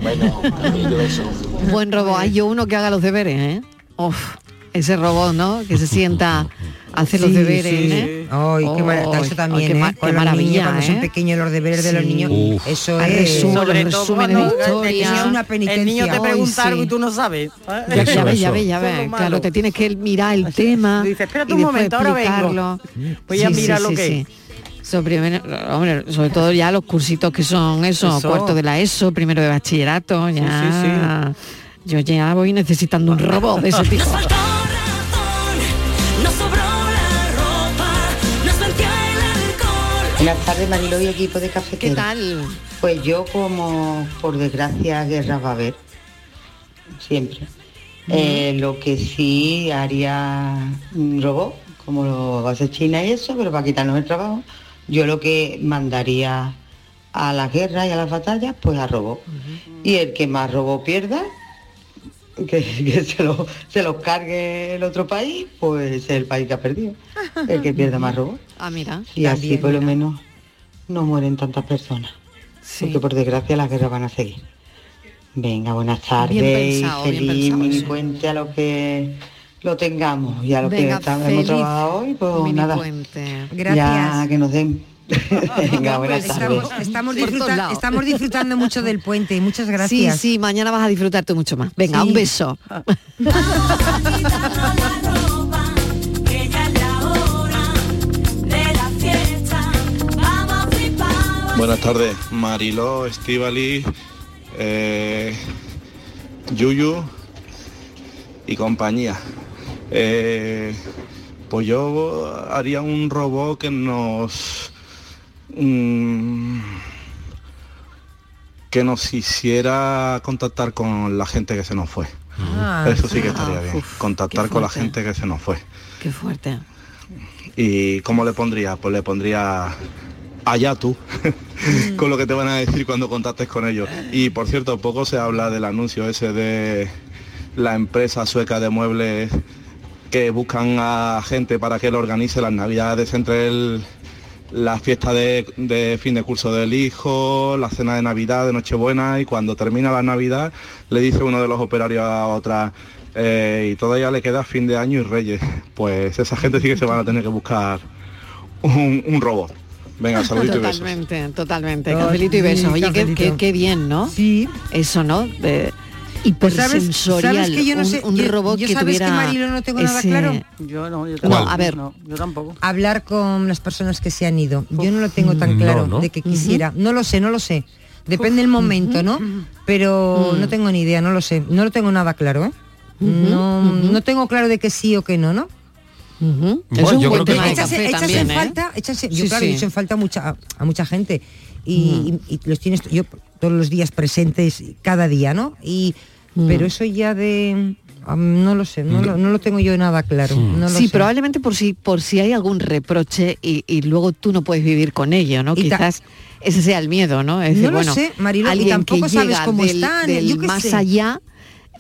Bueno, yo eso. Buen robot. Hay yo uno que haga los deberes, ¿eh? Uf, ese robot, ¿no? Que se sienta, hace los Sí, deberes, sí. ¿eh? Ay, qué mara- Ay, eso también, ay, qué ¿eh? ma- Con qué los maravilla, niños, cuando son ¿eh? pequeños los deberes de los niños, Uf. eso es resumen, Sobre los todo resúmenes de cuando historia. Es una el penitencia. niño te Ay, pregunta algo y tú no sabes. Ya, Eso, ya ves, ya ves, ya ves. lo Claro, malo. te tienes que mirar el tema. Dice, espérate un momento, ahora vengo. Voy a mirar lo que Sobre, hombre, sobre todo ya los cursitos que son eso, Eso. cuarto de la ESO, primero de bachillerato, ya. Yo ya voy necesitando un robot de ese tipo. Buenas tardes, Mariló y equipo de ¿Qué cafetero. tal? Pues yo como, por desgracia, guerra va a haber. Siempre. Eh, lo que sí haría un robot, como lo hace China y eso, pero para quitarnos el trabajo, yo lo que mandaría a la guerra y a las batallas, pues a robot. Y el que más robot pierda, que, que se, lo, se los cargue el otro país, pues es el país que ha perdido. El que pierda más robot. Ah, mira. Y así también, por lo menos no mueren tantas personas. Sí. Porque por desgracia las guerras van a seguir. Venga, buenas tardes pensado, y bien feliz mini puente a lo que lo tengamos y a lo Venga, que ta- feliz hemos trabajado hoy, pues nada. Gracias. Ya que nos den. Venga, buenas tardes. Estamos, disfruta- disfrutando mucho del puente. Muchas Sí, gracias. sí, mañana vas a disfrutar tú mucho más. Venga, Sí. un beso. Buenas tardes, Mariló, Estivali, eh, Yuyu y compañía. Eh, pues yo haría un robot que nos mm, que nos hiciera contactar con la gente que se nos fue. Ah, Eso sí que ah, estaría bien, uf, contactar con la gente que se nos fue. Qué fuerte. ¿Y cómo le pondría? Pues le pondría allá tú con lo que te van a decir cuando contactes con ellos. Y por cierto, poco se habla del anuncio ese de la empresa sueca de muebles que buscan a gente para que le organice las navidades entre el, la fiesta de, de fin de curso del hijo, la cena de Navidad, de Nochebuena y cuando termina la Navidad le dice uno de los operarios a otra eh, y todavía le queda fin de año y Reyes. Pues esa gente sí que se van a tener que buscar un, un robot. Venga, saludito y besos. Totalmente, totalmente. Cafelito y besos. Oye, qué- qué bien, ¿no? Sí. Eso, ¿no? De, ¿Sabes- hipersensorial. sabes que yo no un- sé- un, yo- robot yo que sabes que, tuviera Marilo, no tengo nada claro? Yo no, yo No, tampoco. a ver. No, yo tampoco. Hablar con las personas que se han ido. Yo no lo tengo tan No, claro ¿no? de que quisiera. No lo sé, no lo sé. Depende del momento, ¿no? Pero Mm. no tengo ni idea, no lo sé. No lo tengo nada claro, ¿eh? no, no tengo claro de que sí o que no, ¿no? Ujú. Bueno, es un yo buen creo que tema de sí. Echas, café echas también, en falta, yo claro, en mucha, a mucha gente y, y- y los tienes yo todos los días presentes cada día, ¿no? Y pero eso ya de no lo sé, no lo, no lo tengo yo nada claro. no lo sí, sé. probablemente por si por si hay algún reproche y, y luego tú no puedes vivir con ello, ¿no? Quizás ese sea el miedo, ¿no? Es decir, lo bueno, sé, y alguien tampoco que sabes llega cómo del, están, del yo qué más sé. allá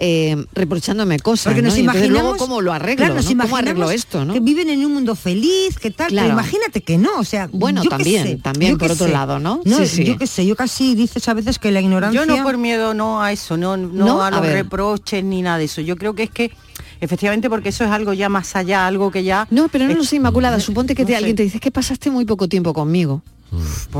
eh, reprochándome cosas, Porque nos ¿no? Imaginamos, luego cómo lo arreglo, claro, nos ¿no? ¿Cómo arreglo esto, no? Que viven en un mundo feliz, que tal, Claro. pero imagínate que no, o sea, Bueno, yo también, sé, también yo por otro sé. lado, ¿no? No, Sí, sí. yo qué sé, yo casi dices a veces que la ignorancia Yo no por miedo no a eso, no, no, ¿No? a los reproches ni nada de eso. Yo creo que es que efectivamente porque eso es algo ya más allá, algo que ya No, pero no lo sé, Inmaculada. Suponte que no te, alguien te dice "Es que pasaste muy poco tiempo conmigo.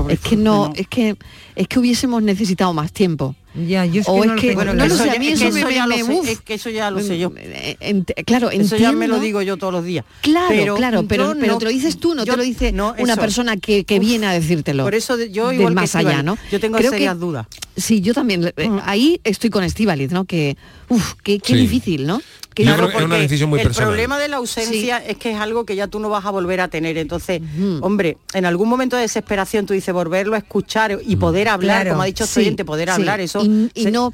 Es que no, es que es que hubiésemos necesitado más tiempo. Ya, yo es o que es no lo que tengo no, claro. lo sé, ya- a mí es eso, me, ya me- lo sé, uf. es que eso ya lo sé yo. Eh, ent- claro, Eso ya me lo entiendo. digo yo todos los días. Claro, claro, pero, yo pero no- te lo dices tú, no yo- te lo dice no, una persona que, que Uf, viene a decírtelo. Por eso yo igual que más allá, ¿no? Yo tengo Creo serias que- dudas. Sí, yo también. eh, Ahí estoy con Estíbaliz, ¿no? Que, uf, qué, qué Sí. difícil, ¿no? Que Yo claro, creo que es una decisión muy el personal. problema de la ausencia es que es algo que ya tú no vas a volver a tener. Entonces, hombre, en algún momento de desesperación tú dices volverlo a escuchar y poder hablar, Claro, como ha dicho este sí, oyente, poder sí. hablar, eso. Y, no,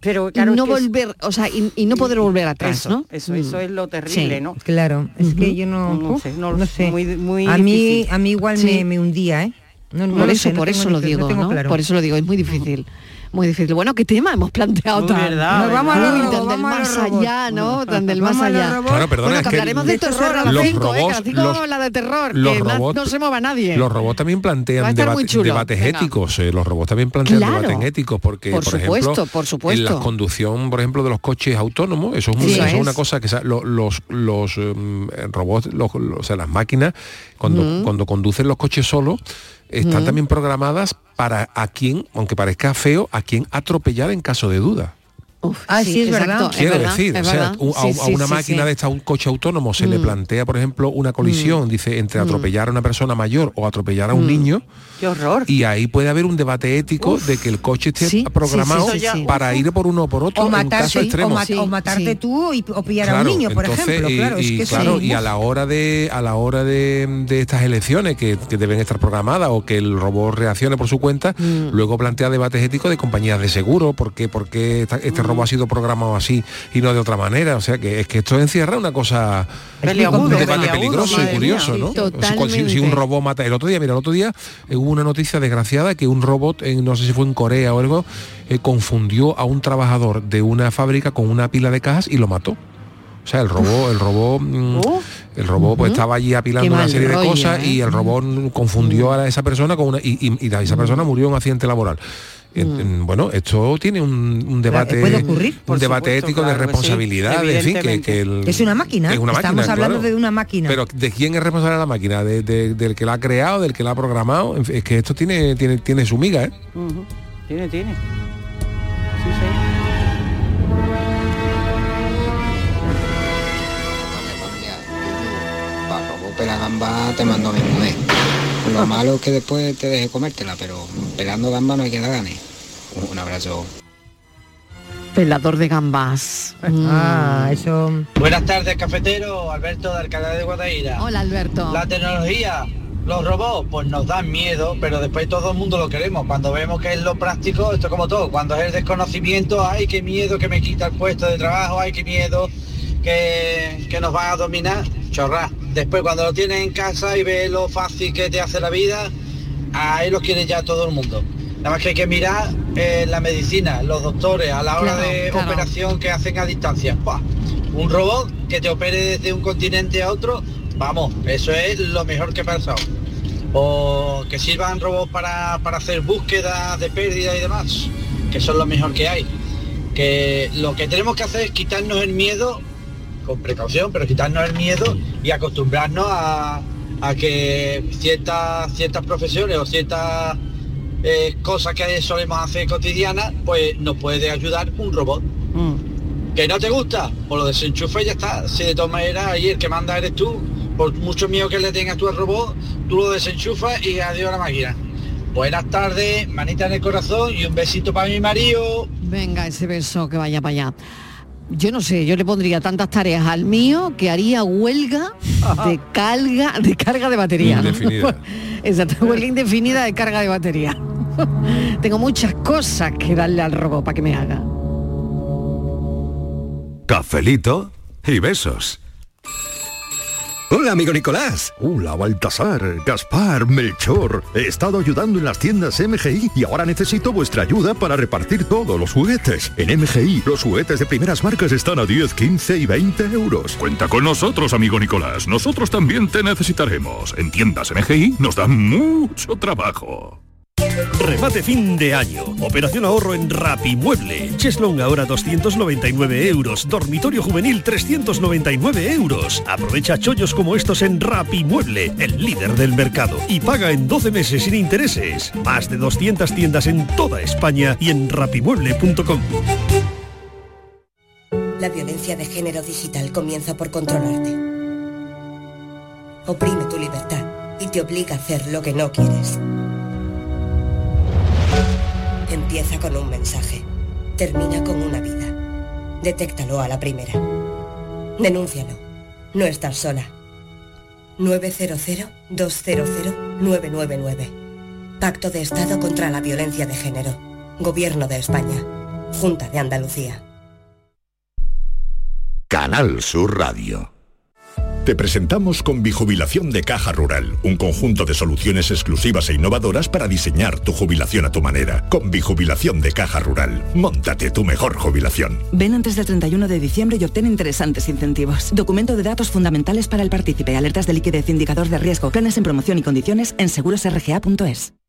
pero y no es que es- volver, o sea, y, y no poder volver atrás, eso, ¿no? Eso, eso Mm. es lo terrible, Sí. ¿no? Claro, es que yo no, No sé, no no, lo sé. sé, muy- muy a mí difícil. a mí igual Sí. me, me hundía, ¿eh? No, no por eso, sé, no por eso lo digo, claro. Por eso lo digo, es muy difícil. Muy difícil. Bueno, ¿qué tema hemos planteado tan? verdad, Nos vamos a Uy, los del vamos a más los allá, ¿no? Tan del más a allá. Claro, perdona, bueno, es que hablaremos de Esto terror a las los 5, ¿eh? Que a robots, las 5 los- habla de terror, los que robots- no se mueva nadie. Los robots también a plantean debate- debates Venga. éticos. eh, los robots también plantean Claro. debates éticos porque, Por por, supuesto, ejemplo, por supuesto. en la conducción, por ejemplo, de los coches autónomos, eso es, un- Sí, eso es es. una cosa que los, los em, robots, los- los- o sea, las máquinas, cuando, Mm. cuando conducen los coches solos, están Mm. también programadas para a quien, aunque parezca feo, a quien atropellar en caso de duda. Uf, Ah, sí, es verdad. Quiero verdad, decir, o sea, a, una sí, máquina sí. de esta, un coche autónomo, se le Mm. plantea, por ejemplo, una colisión, dice, entre atropellar a una persona mayor o atropellar a un Mm. niño, Qué horror. y ahí puede haber un debate ético de que el coche esté Sí, programado sí, sí, sí, sí. para ir por uno o por otro o en matarte, caso o, extremo. o matarte sí. tú y, o pillar a un niño, por entonces, ejemplo. y, claro, es y que claro, sí. y a la hora de a la hora de, de estas elecciones que, que deben estar programadas o que el robot reaccione por su cuenta, Mm. luego plantea debates éticos de compañías de seguro, porque porque este robot ha sido programado así y no de otra manera, o sea que es que esto encierra una cosa un debate peligroso y curioso. ¿no? Si- un robot mata el otro día, mira, el otro día eh, hubo una noticia desgraciada que un robot en no sé si fue en Corea o algo eh, confundió a un trabajador de una fábrica con una pila de cajas y lo mató. O sea, el robot, el robot, mm, el robot pues estaba allí apilando Qué una serie de cosas ¿eh? y el robot mm, confundió a esa persona con una y, y- y esa persona murió en un accidente laboral. En- bueno, esto tiene un, un debate, puede ocurrir, un por debate supuesto, ético de que sí, responsabilidad, en fin, que, el- Es una máquina. es una Estamos máquina, hablando claro. de una máquina. pero ¿de quién es responsable la máquina? ¿De- de- del que la ha creado, del que la ha programado? En fin, Es que esto tiene, tiene, tiene su miga, ¿eh? Tiene, tiene. Sí, sí. Para robo la gamba te mando mi mujer. Lo malo es que después te deje comértela, pero pelando gamba no hay que dar ganes. Un abrazo. Pelador de gambas. Mm. Ah, eso. Buenas tardes, cafetero. Alberto de Alcalá de Guadaira. Hola, Alberto. La tecnología, los robots, pues nos dan miedo, pero después todo el mundo lo queremos. Cuando vemos que es lo práctico, esto es como todo. Cuando es el desconocimiento, ay, qué miedo que me quita el puesto de trabajo, ay, qué miedo que, que nos van a dominar. Chorra. Después cuando lo tienes en casa y ves lo fácil que te hace la vida, ahí los quiere ya todo el mundo. Nada más que hay que mirar eh, la medicina, los doctores, a la hora Claro, de claro. operación que hacen a distancia. ¡Buah! Un robot que te opere desde un continente a otro, vamos, eso es lo mejor que ha pasado. O que sirvan robots para, para hacer búsquedas de pérdida y demás, que son lo mejor que hay. Que lo que tenemos que hacer es quitarnos el miedo, con precaución, pero quitarnos el miedo y acostumbrarnos a, a que ciertas, ciertas profesiones o ciertas eh, cosas que solemos hacer cotidianas, pues nos puede ayudar un robot. ¿Que no te gusta? Pues lo desenchufa y ya está. Si de todas maneras ahí el que manda eres tú, por mucho miedo que le tengas tú al robot, tú lo desenchufas y adiós a la máquina. Buenas tardes, manita en el corazón y un besito para mi marido. Venga, ese beso que vaya para allá. Yo no sé, yo le pondría tantas tareas al mío que haría huelga de carga de carga de batería. Indefinida. Exacto, huelga indefinida de carga de batería. Tengo muchas cosas que darle al robot para que me haga. Cafelito y besos. Hola, amigo Nicolás. Hola, Baltasar, Gaspar, Melchor. He estado ayudando en las tiendas MGI y ahora necesito vuestra ayuda para repartir todos los juguetes. En MGI, los juguetes de primeras marcas están a 10, 15 y 20 euros. Cuenta con nosotros, amigo Nicolás. Nosotros también te necesitaremos. En tiendas MGI nos dan mucho trabajo. Remate fin de año. Operación ahorro en Rapimueble. Cheslong ahora 299 euros. Dormitorio juvenil 399 euros. Aprovecha chollos como estos en Rapimueble, el líder del mercado. Y paga en 12 meses sin intereses. Más de 200 tiendas en toda España y en rapimueble.com. La violencia de género digital comienza por controlarte. Oprime tu libertad y te obliga a hacer lo que no quieres. Empieza con un mensaje. Termina con una vida. Detéctalo a la primera. Denúncialo. No estás sola. 900-200-999. Pacto de Estado contra la Violencia de Género. Gobierno de España. Junta de Andalucía. Canal Sur Radio. Te presentamos con Bijubilación de Caja Rural, un conjunto de soluciones exclusivas e innovadoras para diseñar tu jubilación a tu manera. Con Bijubilación de Caja Rural, montate tu mejor jubilación. Ven antes del 31 de diciembre y obtén interesantes incentivos. Documento de datos fundamentales para el partícipe, alertas de liquidez, indicador de riesgo, planes en promoción y condiciones en segurosrga.es.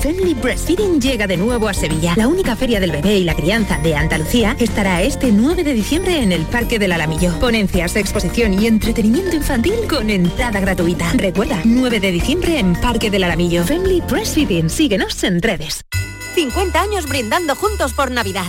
Family Breastfeeding llega de nuevo a Sevilla. La única feria del bebé y la crianza de Andalucía estará este 9 de diciembre en el Parque del Alamillo. Ponencias, exposición y entretenimiento infantil con entrada gratuita. Recuerda, 9 de diciembre en Parque del Alamillo. Family Breastfeeding. Síguenos en redes. 50 años brindando juntos por Navidad.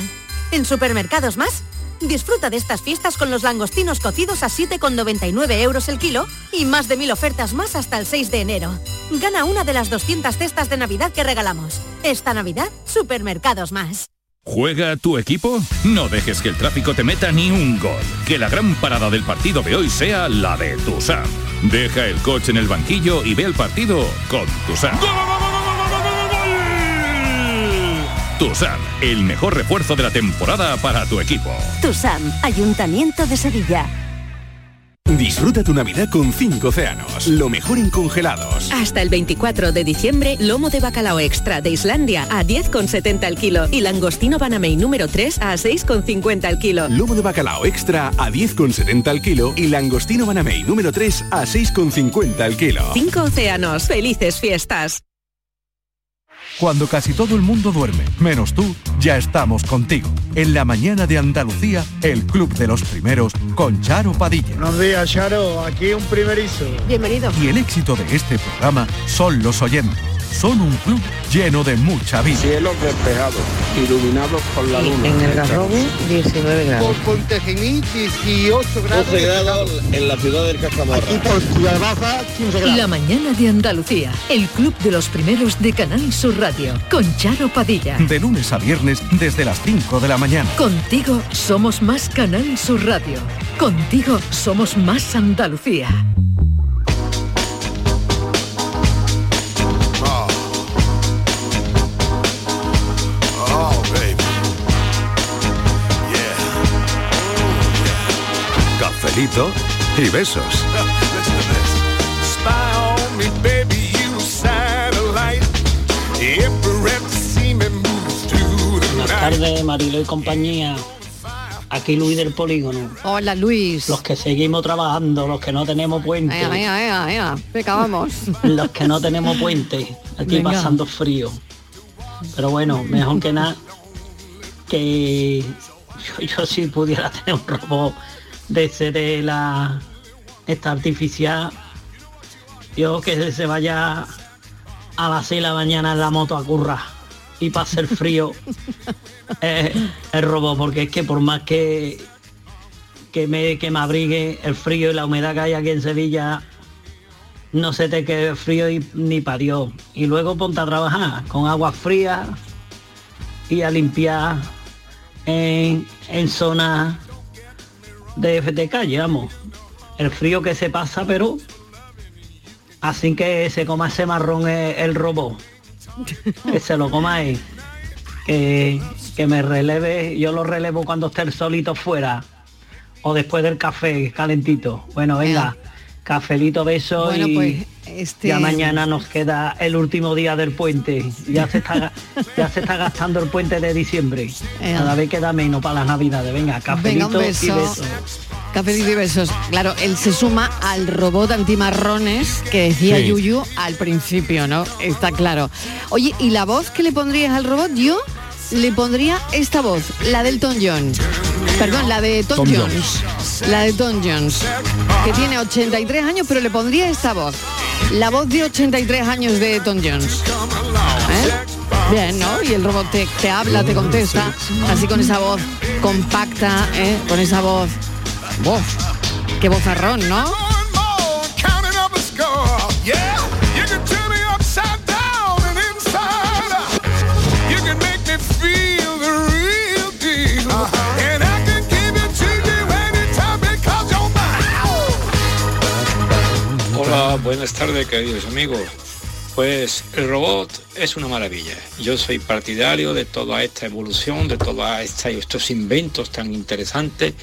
En Supermercados Más, disfruta de estas fiestas con los langostinos cocidos a 7,99 euros el kilo y más de mil ofertas más hasta el 6 de enero. Gana una de las 200 cestas de Navidad que regalamos. Esta Navidad, Supermercados Más. ¿Juega tu equipo? No dejes que el tráfico te meta ni un gol. Que la gran parada del partido de hoy sea la de Tusam. Deja el coche en el banquillo y ve el partido con Tusam. Tusam, el mejor refuerzo de la temporada para tu equipo. TUSAM, Ayuntamiento de Sevilla. Disfruta tu Navidad con 5 océanos. Lo mejor en congelados. Hasta el 24 de diciembre, lomo de bacalao extra de Islandia a 10,70 al kilo y langostino banamey número 3 a 6,50 al kilo. Lomo de bacalao extra a 10,70 al kilo y langostino banamey número 3 a 6,50 al kilo. Cinco océanos, felices fiestas. Cuando casi todo el mundo duerme, menos tú, ya estamos contigo. En la mañana de Andalucía, el Club de los Primeros con Charo Padilla. Buenos días, Charo. Aquí un primerizo. Bienvenido. Y el éxito de este programa son los oyentes. Son un club lleno de mucha vida. Cielos despejados, iluminados por la luna. En el Garrobo, 19 grados. Por Pontejeñí, 18 grados. 12 grados en la ciudad del Cajamarra. Aquí por Ciudad Baja, 15 grados. La mañana de Andalucía, el club de los primeros de Canal Sur Radio, con Charo Padilla. De lunes a viernes desde las 5 de la mañana. Contigo somos más Canal Sur Radio. Contigo somos más Andalucía. To the Buenas tardes, Marilo y compañía. Aquí Luis del Polígono. Hola Luis. Los que seguimos trabajando, los que no tenemos puente. Ea, ea, ea, ea. Venga, vamos. Los que no tenemos puente. Aquí Venga. pasando frío. Pero bueno, mejor que nada que yo, yo si pudiera tener un robot de de la esta artificial, yo que se vaya a las 6 de la mañana en la moto a curra y para hacer frío el robot, porque es que por más que que me, que me abrigue el frío y la humedad que hay aquí en Sevilla, no se te quede frío y- ni para Dios. Y luego ponte a trabajar con agua fría y a limpiar en, en zonas de, de calle, vamos. El frío que se pasa, pero así que se coma ese marrón el, el robot. Que se lo coma él. Que, que me releve, yo lo relevo cuando esté el solito fuera. O después del café calentito. Bueno, venga, cafelito beso Bueno, y pues, este- ya mañana nos queda el último día del puente. Ya se está ya se está gastando el puente de diciembre. Cada vez queda menos para las navidades. Venga, cafelito Venga, beso. y beso. Cafelito y besos. Claro, él se suma al robot antimarrones que decía Sí. Yuyu al principio, ¿no? Está claro. Oye, ¿y la voz que le pondrías al robot? Yo le pondría esta voz, la del Tom Jones. Perdón, la de Tom, Tom Jones. La de Tom Jones, que tiene 83 años, pero le pondría esta voz. La voz de 83 años de Tom Jones. ¿Eh? Bien, ¿no? Y el robot te, te habla, te contesta, así con esa voz compacta, ¿eh? con esa voz. Voz. Qué vozarrón, ¿no? Buenas tardes queridos amigos. Pues el robot es una maravilla. Yo soy partidario de toda esta evolución, de todos estos inventos tan interesantes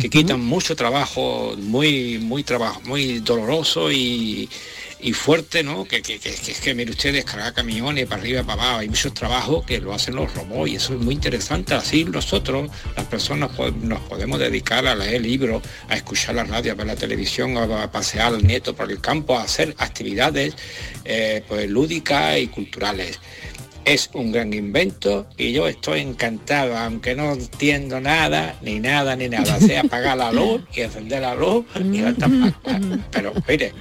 que quitan mucho trabajo, muy, muy trabajo, muy doloroso y, y fuerte, ¿no? Que, que, que, que, que mire ustedes, cargar camiones para arriba, para abajo, hay muchos trabajos que lo hacen los robots y eso es muy interesante. Así nosotros, las personas, nos podemos dedicar a leer libros, a escuchar la radio, a ver la televisión, a, a pasear al nieto por el campo, a hacer actividades eh, pues, lúdicas y culturales. Es un gran invento y yo estoy encantado, aunque no entiendo nada, ni nada, ni nada. Sea apagar la luz y encender la luz y tapa. Pero mire,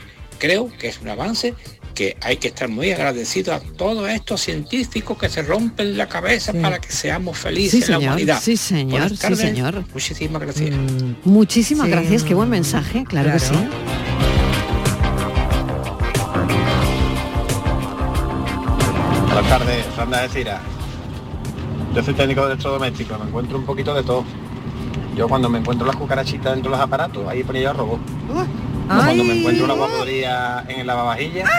creo que es un avance que hay que estar muy agradecido a todos estos científicos que se rompen la cabeza para que seamos felices Sí, en la humanidad. sí, señor, sí, señor. Muchísimas gracias. Muchísimas Sí. gracias, qué buen mensaje, claro, que sí. Buenas tardes, Fernanda de Cira. Yo soy técnico de electrodoméstico, me encuentro un poquito de todo. Yo cuando me encuentro las cucarachitas dentro de los aparatos, ahí ponía yo robot. O Cuando me encuentro una guapodería en el lavavajillas,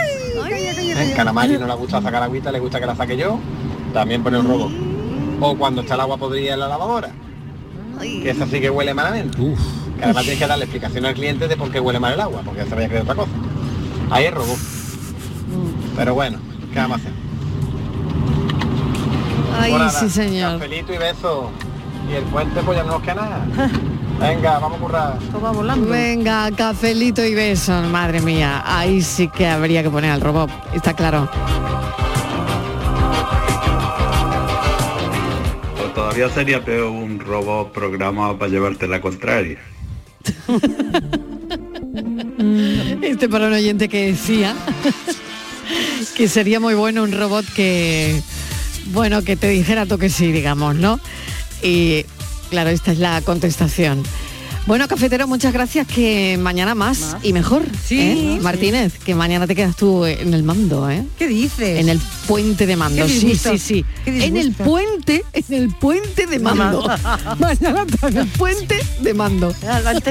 en Canamari no le gusta sacar agüita, le gusta que la saque yo, también pone un robot. O cuando está la guapodería en la lavadora, que esa sí que huele malamente. Que además tienes que darle explicación al cliente de por qué huele mal el agua, porque se vaya a creer otra cosa. Ahí es robot. Pero bueno, ¿qué vamos a hacer? Ay, sí, señor. Cafelito y beso. Y el puente pues ya no nos queda nada. Venga, vamos a currar. Venga, cafelito y besos, madre mía. Ahí sí que habría que poner al robot, está claro. Pues todavía sería peor un robot programado para llevarte la contraria. Este para un oyente que decía que sería muy bueno un robot que, bueno, que te dijera tú que sí, digamos, ¿no? Y claro, esta es la contestación. Bueno, cafetero, muchas gracias. Que mañana más, y mejor. Sí, ¿eh? sí. Martínez, que mañana te quedas tú en el mando, ¿eh? ¿Qué dices? En el puente de mando. Sí, sí, sí. En el puente, en el puente de mando. Mañana en el puente de mando.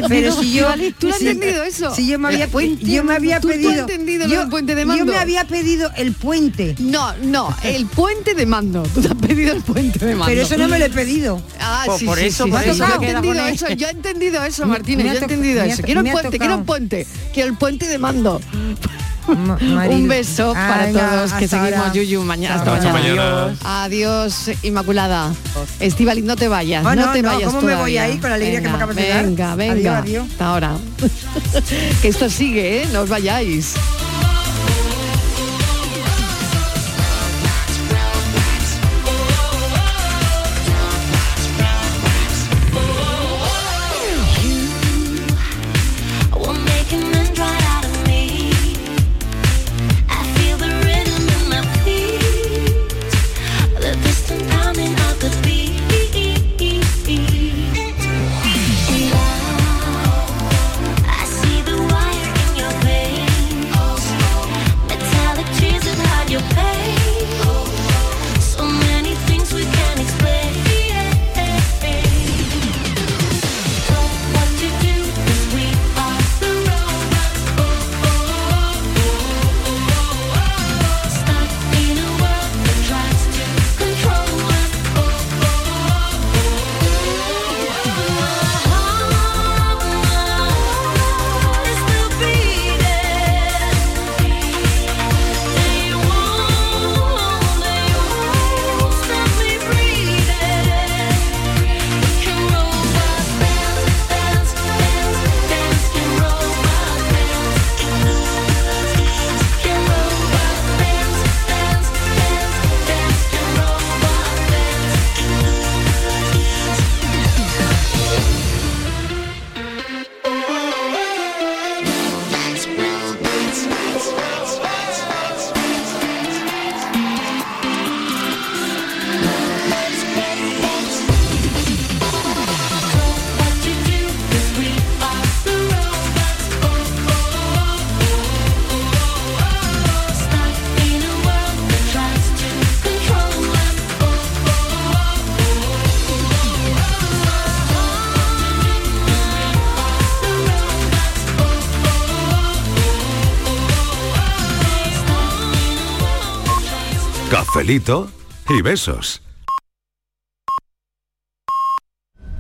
Pero si yo ¿Tú has entendido eso? Si yo me había El puente yo me de había mando. ¿Tú- tú pedido has entendido lo yo, puente de yo mando? me había pedido el puente. No, no, el puente de mando. Tú te has pedido el puente de mando. Pero eso no me lo he pedido. Ah, sí, por sí, eso, por eso yo he entendido eso, yo he entendido eso, Me- Martínez, yo he entendido eso. Quiero ha puente, quiero el tocado. puente, quiero el puente de mando. Marido. Un beso Ah, para venga, todos, que seguimos ahora. Yuyu mañana. Hasta Hasta mañana. mañana. Adiós, Inmaculada. Estivaliz, no te vayas, Oh, no, no, te no, vayas ¿cómo me voy ahí con la alegría que me Venga, acabas de dar? Venga, venga. Adiós, adiós. Hasta ahora. que esto sigue, ¿eh? No os vayáis. Y besos.